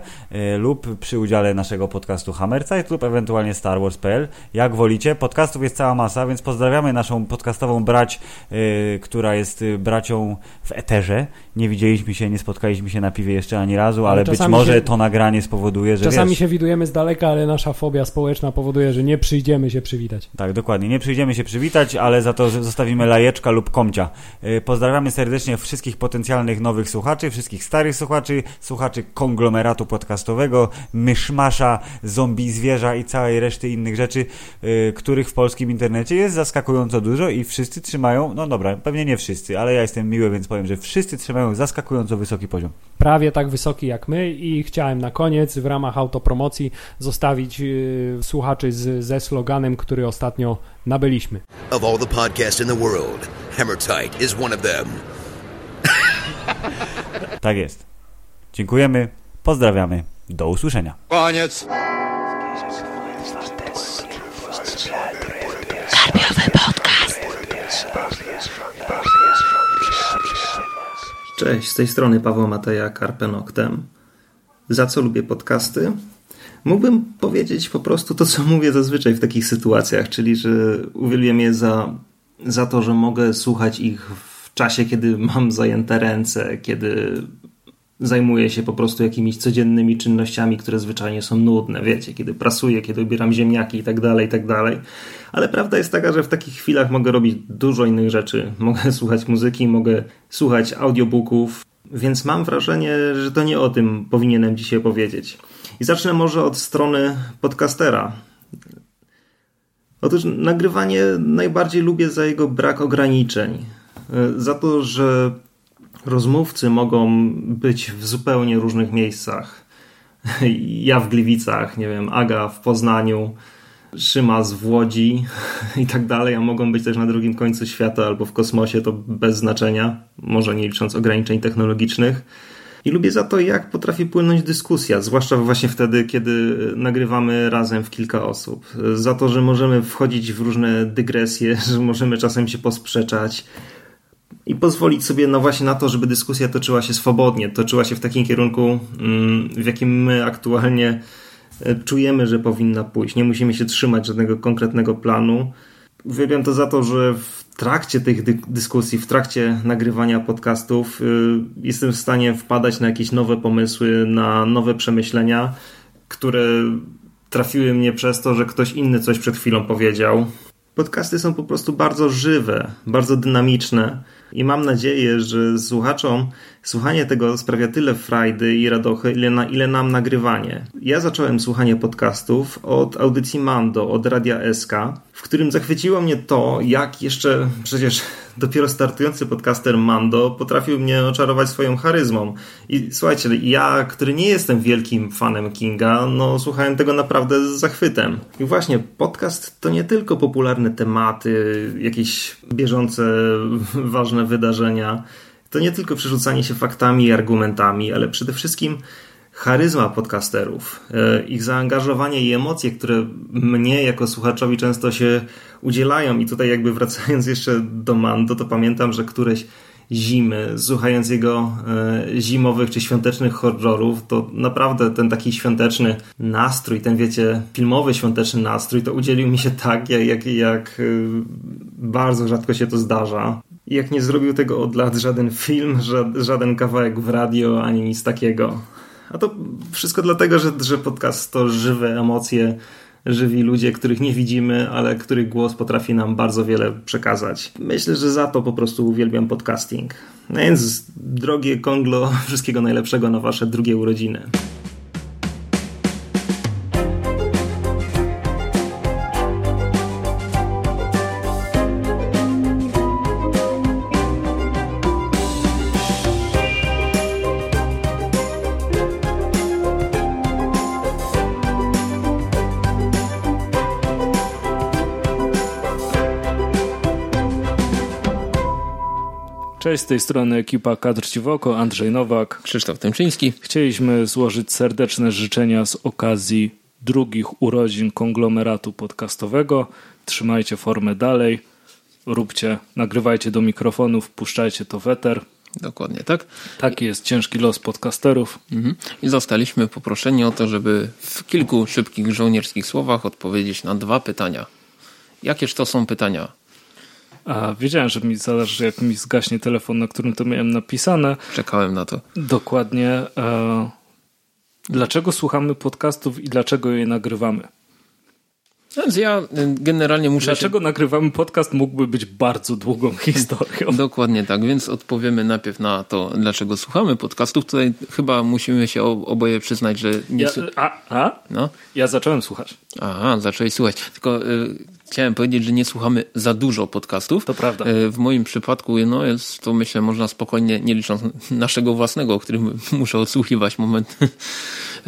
lub przy udziale naszego podcastu Hammerzeit lub ewentualnie starwars.pl. Jak wolicie. Podcastów jest cała masa, więc pozdrawiamy naszą podcastową brać, yy, która jest y, bracią w eterze. Nie widzieliśmy się, nie spotkaliśmy się na piwie jeszcze ani razu, ale, ale być może się, to nagranie spowoduje, że Czasami wiesz, się widujemy z daleka, ale nasza fobia społeczna powoduje, że nie przyjdziemy się przywitać. Tak, dokładnie. Nie przyjdziemy się przywitać, ale za to zostawimy lajeczka lub komcia. Yy, pozdrawiamy serdecznie wszystkich potencjalnych nowych słuchaczy, wszystkich starych słuchaczy, słuchaczy konglomeratu podcastowego, myszmasza, zombie zwierza i całej reszty innych rzeczy, yy, których w polskim internecie jest zaskakująco dużo i wszyscy trzymają, no dobra, pewnie nie wszyscy, ale ja jestem miły, więc powiem, że wszyscy trzymają zaskakująco wysoki poziom. Prawie tak wysoki jak my i chciałem na koniec w ramach autopromocji zostawić yy, słuchaczy z, ze sloganem, który ostatnio nabyliśmy. Of all the podcasts in the world, Hammer Tight is one of them. tak jest. Dziękujemy, pozdrawiamy, do usłyszenia. Koniec. Cześć, z tej strony Paweł Mateja, Carpe Noctem. Za co lubię podcasty? Mógłbym powiedzieć po prostu to, co mówię zazwyczaj w takich sytuacjach, czyli że uwielbiam je za, za to, że mogę słuchać ich w czasie, kiedy mam zajęte ręce, kiedy zajmuję się po prostu jakimiś codziennymi czynnościami, które zwyczajnie są nudne, wiecie, kiedy prasuję, kiedy ubieram ziemniaki i tak dalej, i tak dalej. Ale prawda jest taka, że w takich chwilach mogę robić dużo innych rzeczy. Mogę słuchać muzyki, mogę słuchać audiobooków, więc mam wrażenie, że to nie o tym powinienem dzisiaj powiedzieć. I zacznę może od strony podcastera. Otóż nagrywanie najbardziej lubię za jego brak ograniczeń. Za to, że rozmówcy mogą być w zupełnie różnych miejscach. Ja w Gliwicach, nie wiem, Aga w Poznaniu, Szymas w Łodzi i tak dalej, a mogą być też na drugim końcu świata albo w kosmosie, to bez znaczenia, może nie licząc ograniczeń technologicznych. I lubię za to, jak potrafi płynąć dyskusja, zwłaszcza właśnie wtedy, kiedy nagrywamy razem w kilka osób. Za to, że możemy wchodzić w różne dygresje, że możemy czasem się posprzeczać, i pozwolić sobie no właśnie na to, żeby dyskusja toczyła się swobodnie, toczyła się w takim kierunku, mm, w jakim my aktualnie e, czujemy, że powinna pójść. Nie musimy się trzymać żadnego konkretnego planu. Uwielbiam to za to, że w trakcie tych dyskusji, w trakcie nagrywania podcastów y, jestem w stanie wpadać na jakieś nowe pomysły, na nowe przemyślenia, które trafiły mnie przez to, że ktoś inny coś przed chwilą powiedział. Podcasty są po prostu bardzo żywe, bardzo dynamiczne i mam nadzieję, że słuchaczom słuchanie tego sprawia tyle frajdy i radochy, ile, na, ile nam nagrywanie. Ja zacząłem słuchanie podcastów od audycji Mando, od Radia SK, w którym zachwyciło mnie to, jak jeszcze przecież dopiero startujący podcaster Mando potrafił mnie oczarować swoją charyzmą. I słuchajcie, ja, który nie jestem wielkim fanem Kinga, no słuchałem tego naprawdę z zachwytem. I właśnie, podcast to nie tylko popularne tematy, jakieś bieżące, ważne wydarzenia, to nie tylko przerzucanie się faktami i argumentami, ale przede wszystkim charyzma podcasterów, e, ich zaangażowanie i emocje, które mnie jako słuchaczowi często się udzielają. I tutaj jakby wracając jeszcze do Mando, to pamiętam, że któreś zimy, słuchając jego e, zimowych czy świątecznych horrorów, to naprawdę ten taki świąteczny nastrój, ten wiecie, filmowy świąteczny nastrój, to udzielił mi się tak, jak, jak, jak e, bardzo rzadko się to zdarza. Jak nie zrobił tego od lat żaden film, żaden kawałek w radio, ani nic takiego. A to wszystko dlatego, że, że podcast to żywe emocje, żywi ludzie, których nie widzimy, ale których głos potrafi nam bardzo wiele przekazać. Myślę, że za to po prostu uwielbiam podcasting. No więc, drogie Konglo, wszystkiego najlepszego na wasze drugie urodziny. Cześć, z tej strony ekipa Kadr Ciwoko, Andrzej Nowak, Krzysztof Tymczyński. Chcieliśmy złożyć serdeczne życzenia z okazji drugich urodzin konglomeratu podcastowego. Trzymajcie formę dalej, róbcie, nagrywajcie do mikrofonów, puszczajcie to weter. Dokładnie, tak? Taki jest ciężki los podcasterów. Mhm. I zostaliśmy poproszeni o to, żeby w kilku szybkich żołnierskich słowach odpowiedzieć na dwa pytania. Jakież to są pytania? A wiedziałem, że mi zależy, jak mi zgaśnie telefon, na którym to miałem napisane. Czekałem na to. Dokładnie. E, dlaczego słuchamy podcastów i dlaczego je nagrywamy? Więc ja y, generalnie muszę. Dlaczego się... nagrywamy podcast mógłby być bardzo długą historią. Dokładnie tak, więc odpowiemy najpierw na to, dlaczego słuchamy podcastów. Tutaj chyba musimy się oboje przyznać, że nie. Ja, a, a? No. Ja zacząłem słuchać. Aha, zacząłeś słuchać. Tylko y, chciałem powiedzieć, że nie słuchamy za dużo podcastów. To prawda. Y, w moim przypadku no, jest to, myślę, można spokojnie, nie licząc naszego własnego, o którym muszę odsłuchiwać moment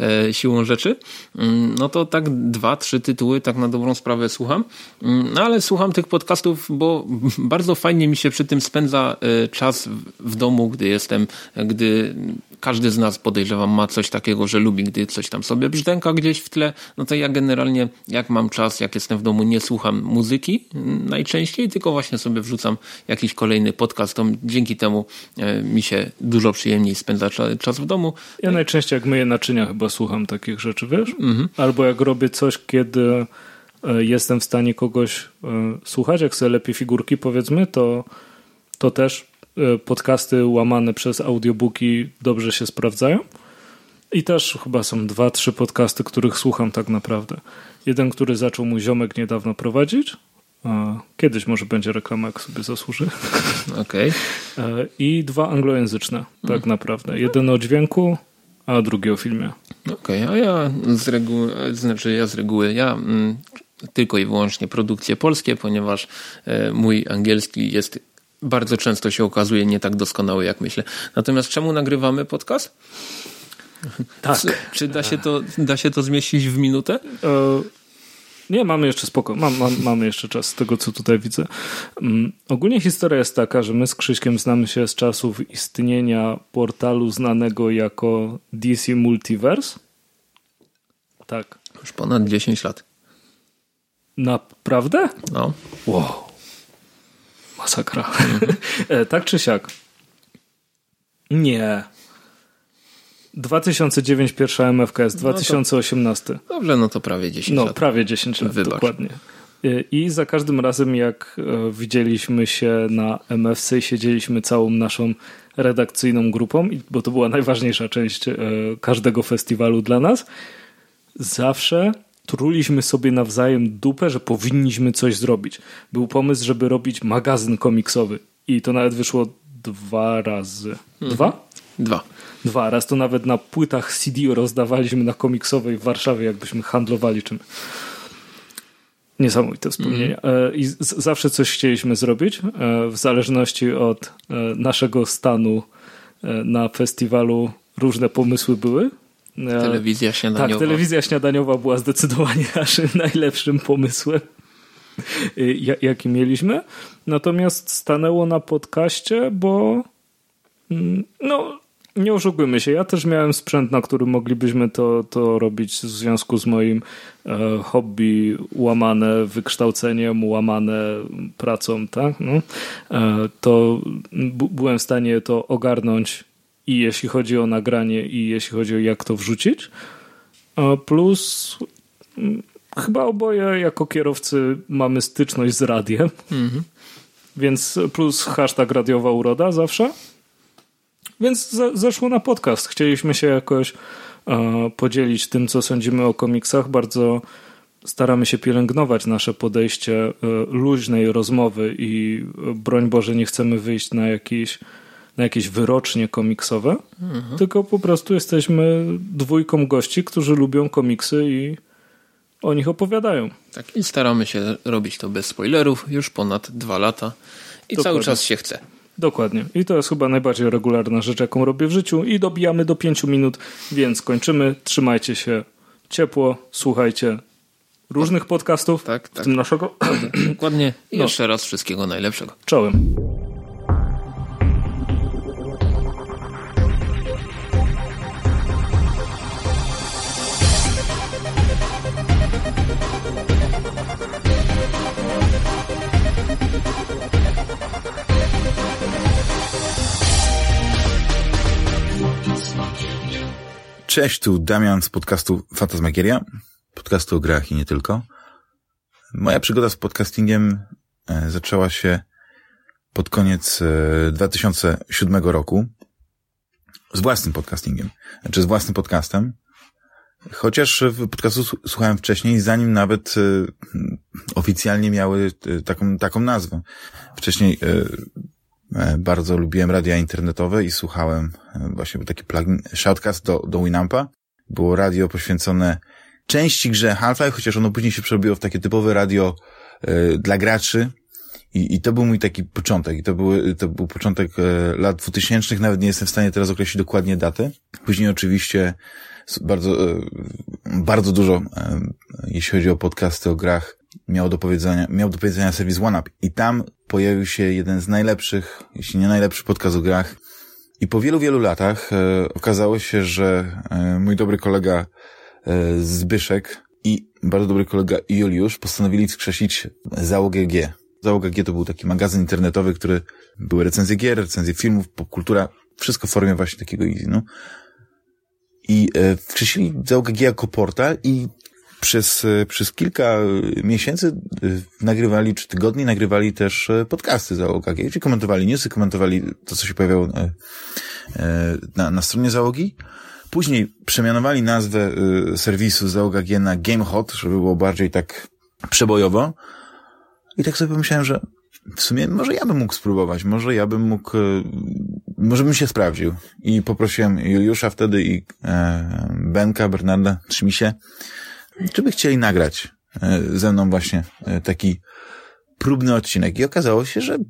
E, siłą rzeczy, mm, no to tak dwa, trzy tytuły tak na dobrą sprawę słucham. Mm, no ale słucham tych podcastów, bo bardzo fajnie mi się przy tym spędza e, czas w domu, gdy jestem, gdy każdy z nas podejrzewam ma coś takiego, że lubi, gdy coś tam sobie brzdęka gdzieś w tle, no to ja generalnie jak mam czas, jak jestem w domu, nie słucham muzyki najczęściej, tylko właśnie sobie wrzucam jakiś kolejny podcast, to dzięki temu e, mi się dużo przyjemniej spędza czas w domu. Ja najczęściej jak myję naczynia chyba słucham takich rzeczy, wiesz? Mhm. Albo jak robię coś, kiedy e, jestem w stanie kogoś e, słuchać, jak sobie lepiej figurki powiedzmy, to, to też podcasty łamane przez audiobooki dobrze się sprawdzają. I też chyba są dwa, trzy podcasty, których słucham tak naprawdę. Jeden, który zaczął mój ziomek niedawno prowadzić. Kiedyś może będzie reklama, jak sobie zasłuży. Okej. Okay. E, I dwa anglojęzyczne, tak mm. naprawdę. Jeden o dźwięku, a drugi o filmie. Okej, okay, a ja z reguły, znaczy ja z reguły, ja mm, tylko i wyłącznie produkcje polskie, ponieważ e, mój angielski jest bardzo często się okazuje nie tak doskonały, jak myślę. Natomiast czemu nagrywamy podcast? Tak. Czy, czy da, się to, da się to zmieścić w minutę? E, nie, mamy jeszcze spoko. Mam, mam, mamy jeszcze czas z tego, co tutaj widzę. Um, ogólnie historia jest taka, że my z Krzyśkiem znamy się z czasów istnienia portalu znanego jako DC Multiverse. Tak. Już ponad 10 lat. Naprawdę? No. Wow. Masakra. E, tak czy siak? Nie. 2009 pierwsza MFKS, 2018. No to, dobrze, no to prawie 10 no, lat. No, prawie 10 lat, Wybacz. dokładnie. E, I za każdym razem, jak e, widzieliśmy się na MFC i siedzieliśmy całą naszą redakcyjną grupą, bo to była najważniejsza część każdego festiwalu dla nas, zawsze truliśmy sobie nawzajem dupę, że powinniśmy coś zrobić. Był pomysł, żeby robić magazyn komiksowy i to nawet wyszło dwa razy. Mhm. Dwa? Dwa. Dwa. Raz to nawet na płytach CD rozdawaliśmy na komiksowej w Warszawie, jakbyśmy handlowali czym. Niesamowite wspomnienia. Mm. I z- zawsze coś chcieliśmy zrobić, e, w zależności od e, naszego stanu na festiwalu różne pomysły były. Telewizja śniadaniowa. Tak, telewizja śniadaniowa była zdecydowanie naszym najlepszym pomysłem, y, jaki mieliśmy. Natomiast stanęło na podcaście, bo mm, no, nie oszukujmy się, ja też miałem sprzęt, na którym moglibyśmy to, to robić w związku z moim e, hobby łamane wykształceniem, łamane pracą, tak? No, e, to byłem w stanie to ogarnąć i jeśli chodzi o nagranie, i jeśli chodzi o jak to wrzucić. Plus mm, chyba oboje jako kierowcy mamy styczność z radiem. Mhm. Więc plus hashtag radiowa uroda zawsze. Więc zeszło na podcast. Chcieliśmy się jakoś e, podzielić tym, co sądzimy o komiksach. Bardzo staramy się pielęgnować nasze podejście e, luźnej rozmowy i e, broń Boże nie chcemy wyjść na jakiś na jakieś wyrocznie komiksowe, mhm. tylko po prostu jesteśmy dwójką gości, którzy lubią komiksy i o nich opowiadają. Tak, i staramy się robić to bez spoilerów już ponad dwa lata i Dokładnie. cały czas się chce. Dokładnie. I to jest chyba najbardziej regularna rzecz, jaką robię w życiu i dobijamy do pięciu minut, więc kończymy. Trzymajcie się ciepło, słuchajcie różnych podcastów, tak, tak. w tym naszego. Dokładnie. I no. jeszcze raz wszystkiego najlepszego. Czołem. Cześć, tu Damian z podcastu Fantasmagieria, podcastu o grach i nie tylko. Moja przygoda z podcastingiem e, zaczęła się pod koniec 2007 e, roku z własnym podcastingiem, znaczy z własnym podcastem. Chociaż podcastu słuchałem wcześniej, zanim nawet e, oficjalnie miały taką, taką nazwę. Wcześniej bardzo lubiłem radia internetowe i słuchałem właśnie taki plugin Shoutcast do, do Winampa. Było radio poświęcone części grze Half-Life, chociaż ono później się przerobiło w takie typowe radio e, dla graczy. I, I to był mój taki początek. I to, był to był początek e, lat 2000. Nawet nie jestem w stanie teraz określić dokładnie datę. Później oczywiście bardzo, e, bardzo dużo, e, jeśli chodzi o podcasty o grach, miał do powiedzenia, miał do powiedzenia serwis OneUp. I tam pojawił się jeden z najlepszych, jeśli nie najlepszy podcast o grach. I po wielu, wielu latach e, okazało się, że e, mój dobry kolega E, Zbyszek i bardzo dobry kolega Juliusz postanowili wskrzesić Załogę G. Załoga G to był taki magazyn internetowy, który były recenzje gier, recenzje filmów, popkultura, wszystko w formie właśnie takiego no. I e, wskrzesili Załogę G jako portal i przez, e, przez kilka miesięcy nagrywali, czy tygodni nagrywali też podcasty Załoga G, gdzie komentowali newsy, komentowali to, co się pojawiało na, na stronie Załogi. Później przemianowali nazwę serwisu załoga G na GameHot, żeby było bardziej tak przebojowo. I tak sobie pomyślałem, że w sumie może ja bym mógł spróbować, może ja bym mógł, może bym się sprawdził. I poprosiłem Juliusza wtedy i e, Benka, Bernarda, Trzymisie, czy by chcieli nagrać e, ze mną właśnie e, taki próbny odcinek. I okazało się, że okej,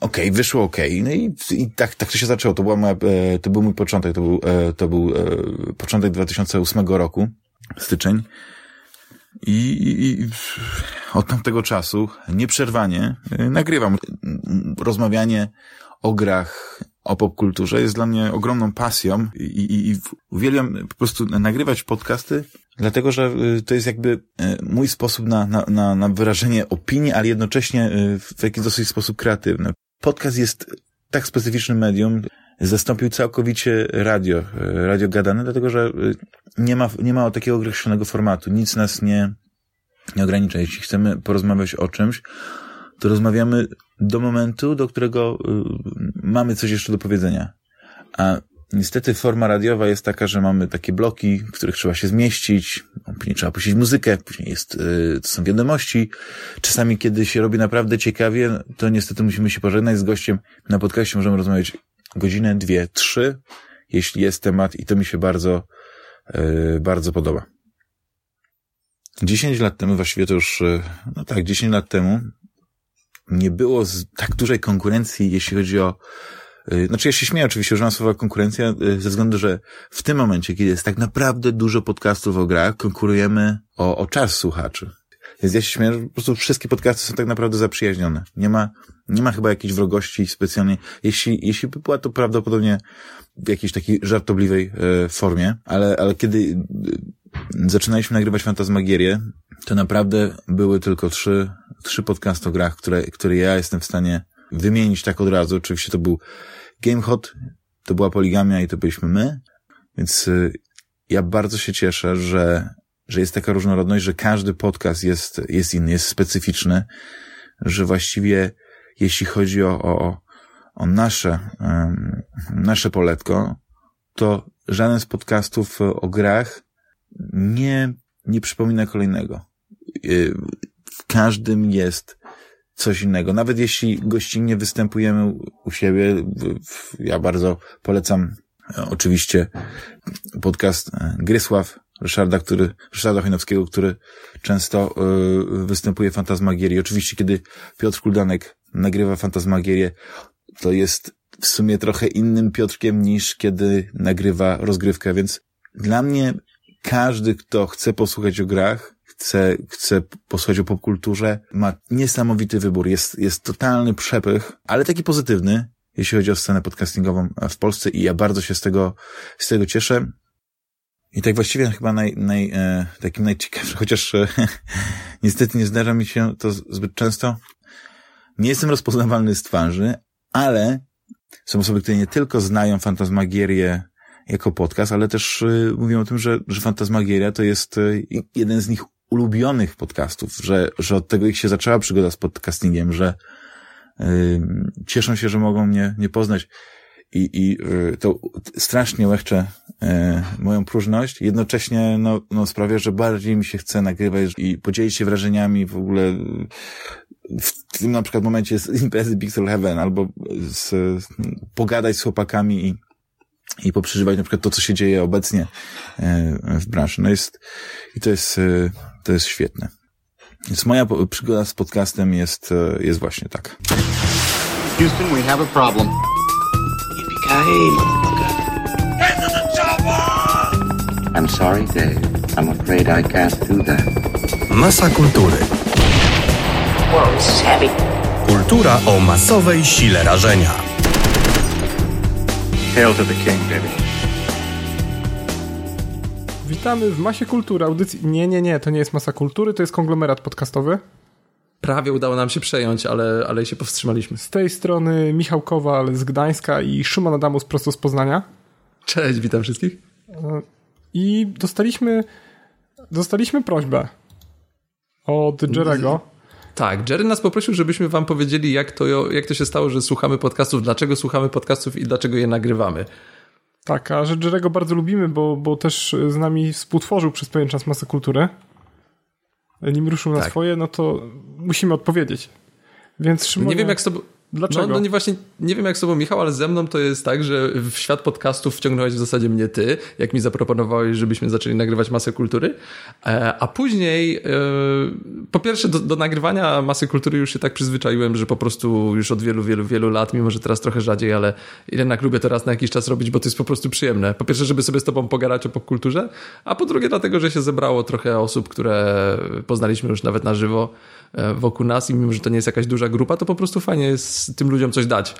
okay, wyszło okej. Okay. No i, i tak, tak to się zaczęło. To, była moja, e, to był mój początek. To był, to był początek 2008 roku, styczeń. I, i od tamtego czasu nieprzerwanie nagrywam. Rozmawianie o grach, o popkulturze jest dla mnie ogromną pasją i, i, i uwielbiam po prostu nagrywać podcasty, dlatego że to jest jakby mój sposób na, na, na, na wyrażenie opinii, ale jednocześnie w jakiś dosyć sposób kreatywny podcast jest tak specyficznym medium, zastąpił całkowicie radio, radio gadane, dlatego że nie ma, nie ma takiego określonego formatu. Nic nas nie, nie ogranicza. Jeśli chcemy porozmawiać o czymś, to rozmawiamy do momentu, do którego e, mamy coś jeszcze do powiedzenia. A Niestety forma radiowa jest taka, że mamy takie bloki, w których trzeba się zmieścić, później trzeba puścić muzykę, później jest, yy, to są wiadomości. Czasami, kiedy się robi naprawdę ciekawie, to niestety musimy się pożegnać z gościem. Na podcaście możemy rozmawiać godzinę, dwie, trzy, jeśli jest temat i to mi się bardzo, yy, bardzo podoba. Dziesięć lat temu, właściwie to już, no tak, dziesięć lat temu nie było tak dużej konkurencji, jeśli chodzi o Y, znaczy ja się śmieję oczywiście, używam słowa konkurencja y, ze względu, że w tym momencie, kiedy jest tak naprawdę dużo podcastów o grach, konkurujemy o, o czas słuchaczy. Więc ja się śmieję, że po prostu wszystkie podcasty są tak naprawdę zaprzyjaźnione. Nie ma, nie ma chyba jakiejś wrogości specjalnie. Jeśli, jeśli by była to prawdopodobnie w jakiejś takiej żartobliwej e, formie, ale, ale kiedy e, zaczynaliśmy nagrywać Fantasmagierię, to naprawdę były tylko trzy, trzy podcasty o grach, które, które ja jestem w stanie wymienić tak od razu. Oczywiście to był GameHot, to była poligamia i to byliśmy my, więc y, ja bardzo się cieszę, że, że jest taka różnorodność, że każdy podcast jest, jest inny, jest specyficzny, że właściwie jeśli chodzi o, o, o nasze, um, nasze poletko, to żaden z podcastów o grach nie, nie przypomina kolejnego. Y, w każdym jest coś innego. Nawet jeśli gościnnie występujemy u siebie, ja bardzo polecam e, oczywiście podcast e, Grysław Ryszarda, który, Ryszarda Chojnowskiego, który często y, występuje w Fantasmagierii. Oczywiście, kiedy Piotr Kuldanek nagrywa Fantasmagierię, to jest w sumie trochę innym Piotrkiem niż kiedy nagrywa rozgrywkę, więc dla mnie każdy, kto chce posłuchać o grach, chce, chce posłuchać o popkulturze, ma niesamowity wybór. Jest, jest totalny przepych, ale taki pozytywny, jeśli chodzi o scenę podcastingową w Polsce i ja bardzo się z tego, z tego cieszę. I tak właściwie chyba naj, naj, e, takim najciekawszym, chociaż e, niestety nie zdarza mi się to zbyt często. Nie jestem rozpoznawalny z twarzy, ale są osoby, które nie tylko znają fantasmagierię jako podcast, ale też y, mówią o tym, że, że Fantasmagieria to jest y, jeden z nich ulubionych podcastów, że, że od tego ich się zaczęła przygoda z podcastingiem, że y, cieszą się, że mogą mnie, mnie poznać i, i y, to strasznie łechcze y, moją próżność, jednocześnie no, no sprawia, że bardziej mi się chce nagrywać i podzielić się wrażeniami w ogóle w tym na przykład momencie z imprezy Pixel Heaven albo z, pogadać z chłopakami i, i poprzeżywać na przykład to, co się dzieje obecnie e, w branży. No jest, i to jest, e, to jest świetne. Więc moja przygoda z podcastem jest, e, jest właśnie tak. Houston, we have a problem. I'm sorry, Dave. I'm afraid I can't do that. Masa kultury. Kultura o masowej sile rażenia. Hail to the king, baby. Witamy w Masie Kultury, audycji... Nie, nie, nie, to nie jest Masa Kultury, to jest konglomerat podcastowy. Prawie udało nam się przejąć, ale, ale się powstrzymaliśmy. Z tej strony Michał Kowal z Gdańska i Szymon Adamus prosto z Poznania. Cześć, witam wszystkich. I dostaliśmy, dostaliśmy prośbę od Jerego. Tak, Jerry nas poprosił, żebyśmy wam powiedzieli, jak to, jak to się stało, że słuchamy podcastów, dlaczego słuchamy podcastów i dlaczego je nagrywamy. Tak, a że Jerego bardzo lubimy, bo, bo też z nami współtworzył przez pewien czas masę kultury. Nim ruszył na tak. swoje, no to musimy odpowiedzieć. Więc Szymonie... Nie wiem, jak z tobą... Dlaczego? No, no nie właśnie, nie wiem jak z tobą Michał, ale ze mną to jest tak, że w świat podcastów wciągnąłeś w zasadzie mnie ty, jak mi zaproponowałeś, żebyśmy zaczęli nagrywać masę kultury, e, a później e, po pierwsze do, do, nagrywania masy kultury już się tak przyzwyczaiłem, że po prostu już od wielu, wielu, wielu lat, mimo że teraz trochę rzadziej, ale jednak lubię to raz na jakiś czas robić, bo to jest po prostu przyjemne. Po pierwsze, żeby sobie z tobą pogadać o popkulturze, a po drugie dlatego, że się zebrało trochę osób, które poznaliśmy już nawet na żywo, E, wokół nas i mimo, że to nie jest jakaś duża grupa, to po prostu fajnie jest tym ludziom coś dać.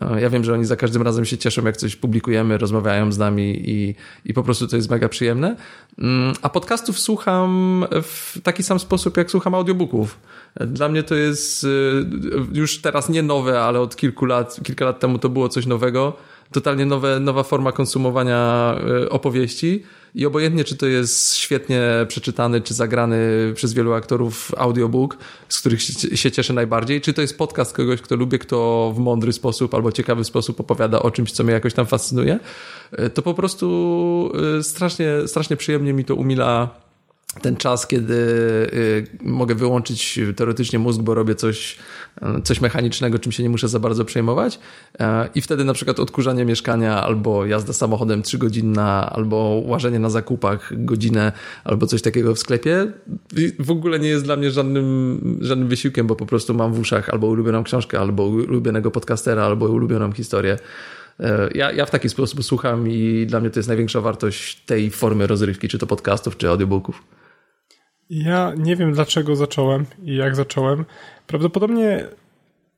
E, ja wiem, że oni za każdym razem się cieszą, jak coś publikujemy, rozmawiają z nami i, i po prostu to jest mega przyjemne. Mm, a podcastów słucham w taki sam sposób, jak słucham audiobooków. Dla mnie to jest e, już teraz nie nowe, ale od kilku lat, kilka lat temu to było coś nowego. Totalnie nowe, nowa forma konsumowania opowieści. I obojętnie, czy to jest świetnie przeczytany, czy zagrany przez wielu aktorów audiobook, z których się cieszę najbardziej, czy to jest podcast kogoś, kto lubię, kto w mądry sposób albo ciekawy sposób opowiada o czymś, co mnie jakoś tam fascynuje, e, to po prostu e, strasznie, strasznie przyjemnie mi to umila ten czas, kiedy y, mogę wyłączyć teoretycznie mózg, bo robię coś, y, coś mechanicznego, czym się nie muszę za bardzo przejmować. E, I wtedy na przykład odkurzanie mieszkania, albo jazda samochodem trzygodzinna, albo łażenie na zakupach godzinę, albo coś takiego w sklepie w ogóle nie jest dla mnie żadnym, żadnym wysiłkiem, bo po prostu mam w uszach albo ulubioną książkę, albo ulubionego podcastera, albo ulubioną historię. E, ja, ja w taki sposób słucham i dla mnie to jest największa wartość tej formy rozrywki, czy to podcastów, czy audiobooków. Ja nie wiem dlaczego zacząłem i jak zacząłem. Prawdopodobnie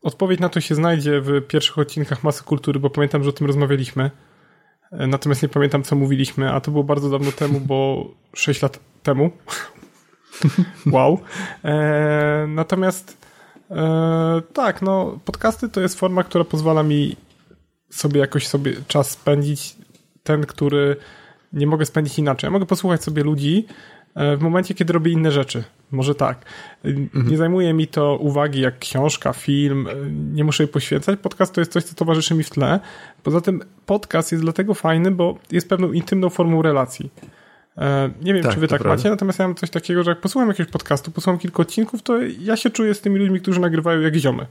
odpowiedź na to się znajdzie w pierwszych odcinkach Masy Kultury, bo pamiętam, że o tym rozmawialiśmy. E, natomiast nie pamiętam, co mówiliśmy, a to było bardzo dawno temu, bo 6 lat temu. wow. E, natomiast e, tak, no, podcasty to jest forma, która pozwala mi sobie jakoś sobie czas spędzić, ten, który nie mogę spędzić inaczej. Ja mogę posłuchać sobie ludzi, w momencie, kiedy robię inne rzeczy. Może tak. Mhm. Nie zajmuje mi to uwagi jak książka, film, e, nie muszę jej poświęcać. Podcast to jest coś, co towarzyszy mi w tle. Poza tym podcast jest dlatego fajny, bo jest pewną intymną formą relacji. E, nie wiem, tak, czy wy tak prawda. macie, natomiast ja mam coś takiego, że jak posłucham jakiegoś podcastu, posłucham kilka odcinków, to ja się czuję z tymi ludźmi, którzy nagrywają jak ziomy.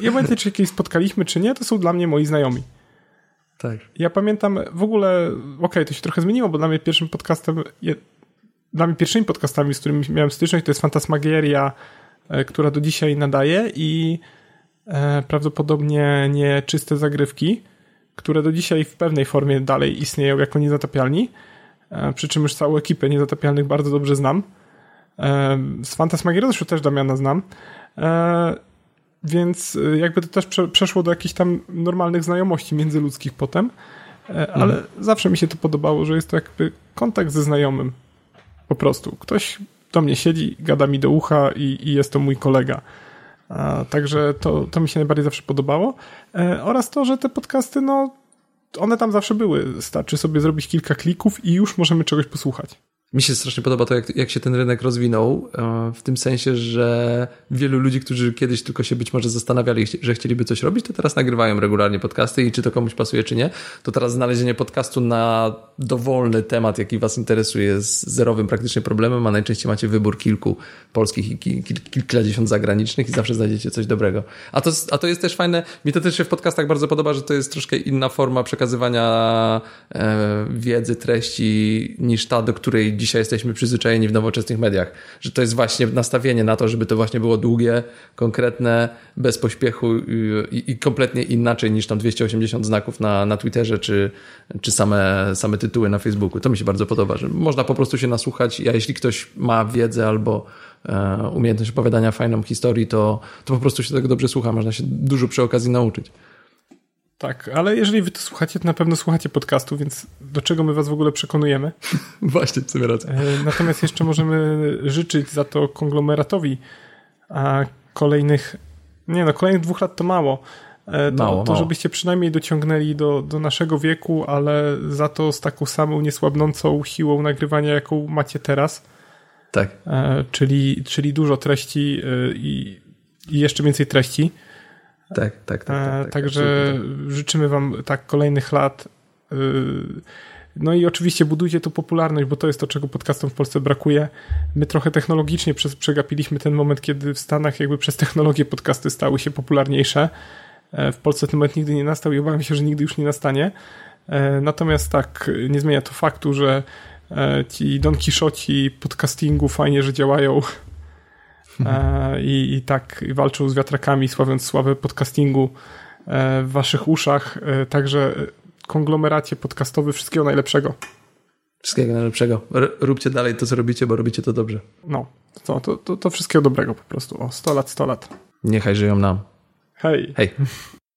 Ja obojętnie, czy jakieś spotkaliśmy, czy nie, to są dla mnie moi znajomi. Tak. Ja pamiętam w ogóle, okej, okay, to się trochę zmieniło, bo dla mnie pierwszym podcastem, dla mnie pierwszymi podcastami, z którymi miałem styczność, to jest Fantasmagieria, e, która do dzisiaj nadaje i e, prawdopodobnie nie czyste zagrywki, które do dzisiaj w pewnej formie dalej istnieją jako niezatapialni, e, przy czym już całą ekipę niezatapialnych bardzo dobrze znam. Z Fantasmagieria zresztą też Damiana znam. Więc y, jakby to też przeszło do jakichś tam normalnych znajomości międzyludzkich potem, e, ale mhm. zawsze mi się to podobało, że jest to jakby kontakt ze znajomym. Po prostu. Ktoś do mnie siedzi, gada mi do ucha i, i jest to mój kolega. A, także to, to mi się najbardziej zawsze podobało. E, oraz to, że te podcasty, no one tam zawsze były. Starczy sobie zrobić kilka klików i już możemy czegoś posłuchać. Mi się strasznie podoba to, jak, jak się ten rynek rozwinął, e, w tym sensie, że wielu ludzi, którzy kiedyś tylko się być może zastanawiali, że chcieliby coś robić, to teraz nagrywają regularnie podcasty i czy to komuś pasuje, czy nie, to teraz znalezienie podcastu na dowolny temat, jaki was interesuje, jest zerowym praktycznie problemem, a najczęściej macie wybór kilku polskich i kil, kil, kilkadziesiąt zagranicznych i zawsze znajdziecie coś dobrego. A to, a to jest też fajne, mi to też się w podcastach bardzo podoba, że to jest troszkę inna forma przekazywania e, wiedzy, treści niż ta, do której dzisiaj jesteśmy przyzwyczajeni w nowoczesnych mediach. Że to jest właśnie nastawienie na to, żeby to właśnie było długie, konkretne, bez pośpiechu i, i kompletnie inaczej niż tam 280 znaków na, na Twitterze czy, czy same, same tytuły na Facebooku. To mi się bardzo podoba, że można po prostu się nasłuchać, a jeśli ktoś ma wiedzę albo e, umiejętność opowiadania fajną historii, to, to po prostu się tego dobrze słucha. Można się dużo przy okazji nauczyć. Tak, ale jeżeli wy to słuchacie, to na pewno słuchacie podcastu, więc do czego my was w ogóle przekonujemy? Właśnie, co rację. Natomiast jeszcze możemy życzyć za to konglomeratowi a kolejnych, nie no, kolejnych dwóch lat to mało. To, mało, to żebyście przynajmniej dociągnęli do, do naszego wieku, ale za to z taką samą niesłabnącą siłą nagrywania, jaką macie teraz. Tak. E, czyli, czyli dużo treści e, i, i jeszcze więcej treści. Tak, tak, tak. tak, tak Także absolutnie. życzymy Wam tak kolejnych lat. Yy, No i oczywiście budujcie tu popularność, bo to jest to, czego podcastom w Polsce brakuje. My trochę technologicznie przegapiliśmy ten moment, kiedy w Stanach jakby przez technologię podcasty stały się popularniejsze. E, W Polsce ten moment nigdy nie nastał i obawiam się, że nigdy już nie nastanie. E, Natomiast tak, nie zmienia to faktu, że e, ci Don Quixoci podcastingu fajnie, że działają E, i, i tak walczą z wiatrakami, sławiąc sławę podcastingu e, w waszych uszach. E, Także konglomeracie podcastowy wszystkiego najlepszego. Wszystkiego najlepszego. Róbcie dalej to, co robicie, bo robicie to dobrze. No, to, to, to, to wszystkiego dobrego po prostu. O, 100 lat, 100 lat. Niechaj żyją nam. Hej. Hej.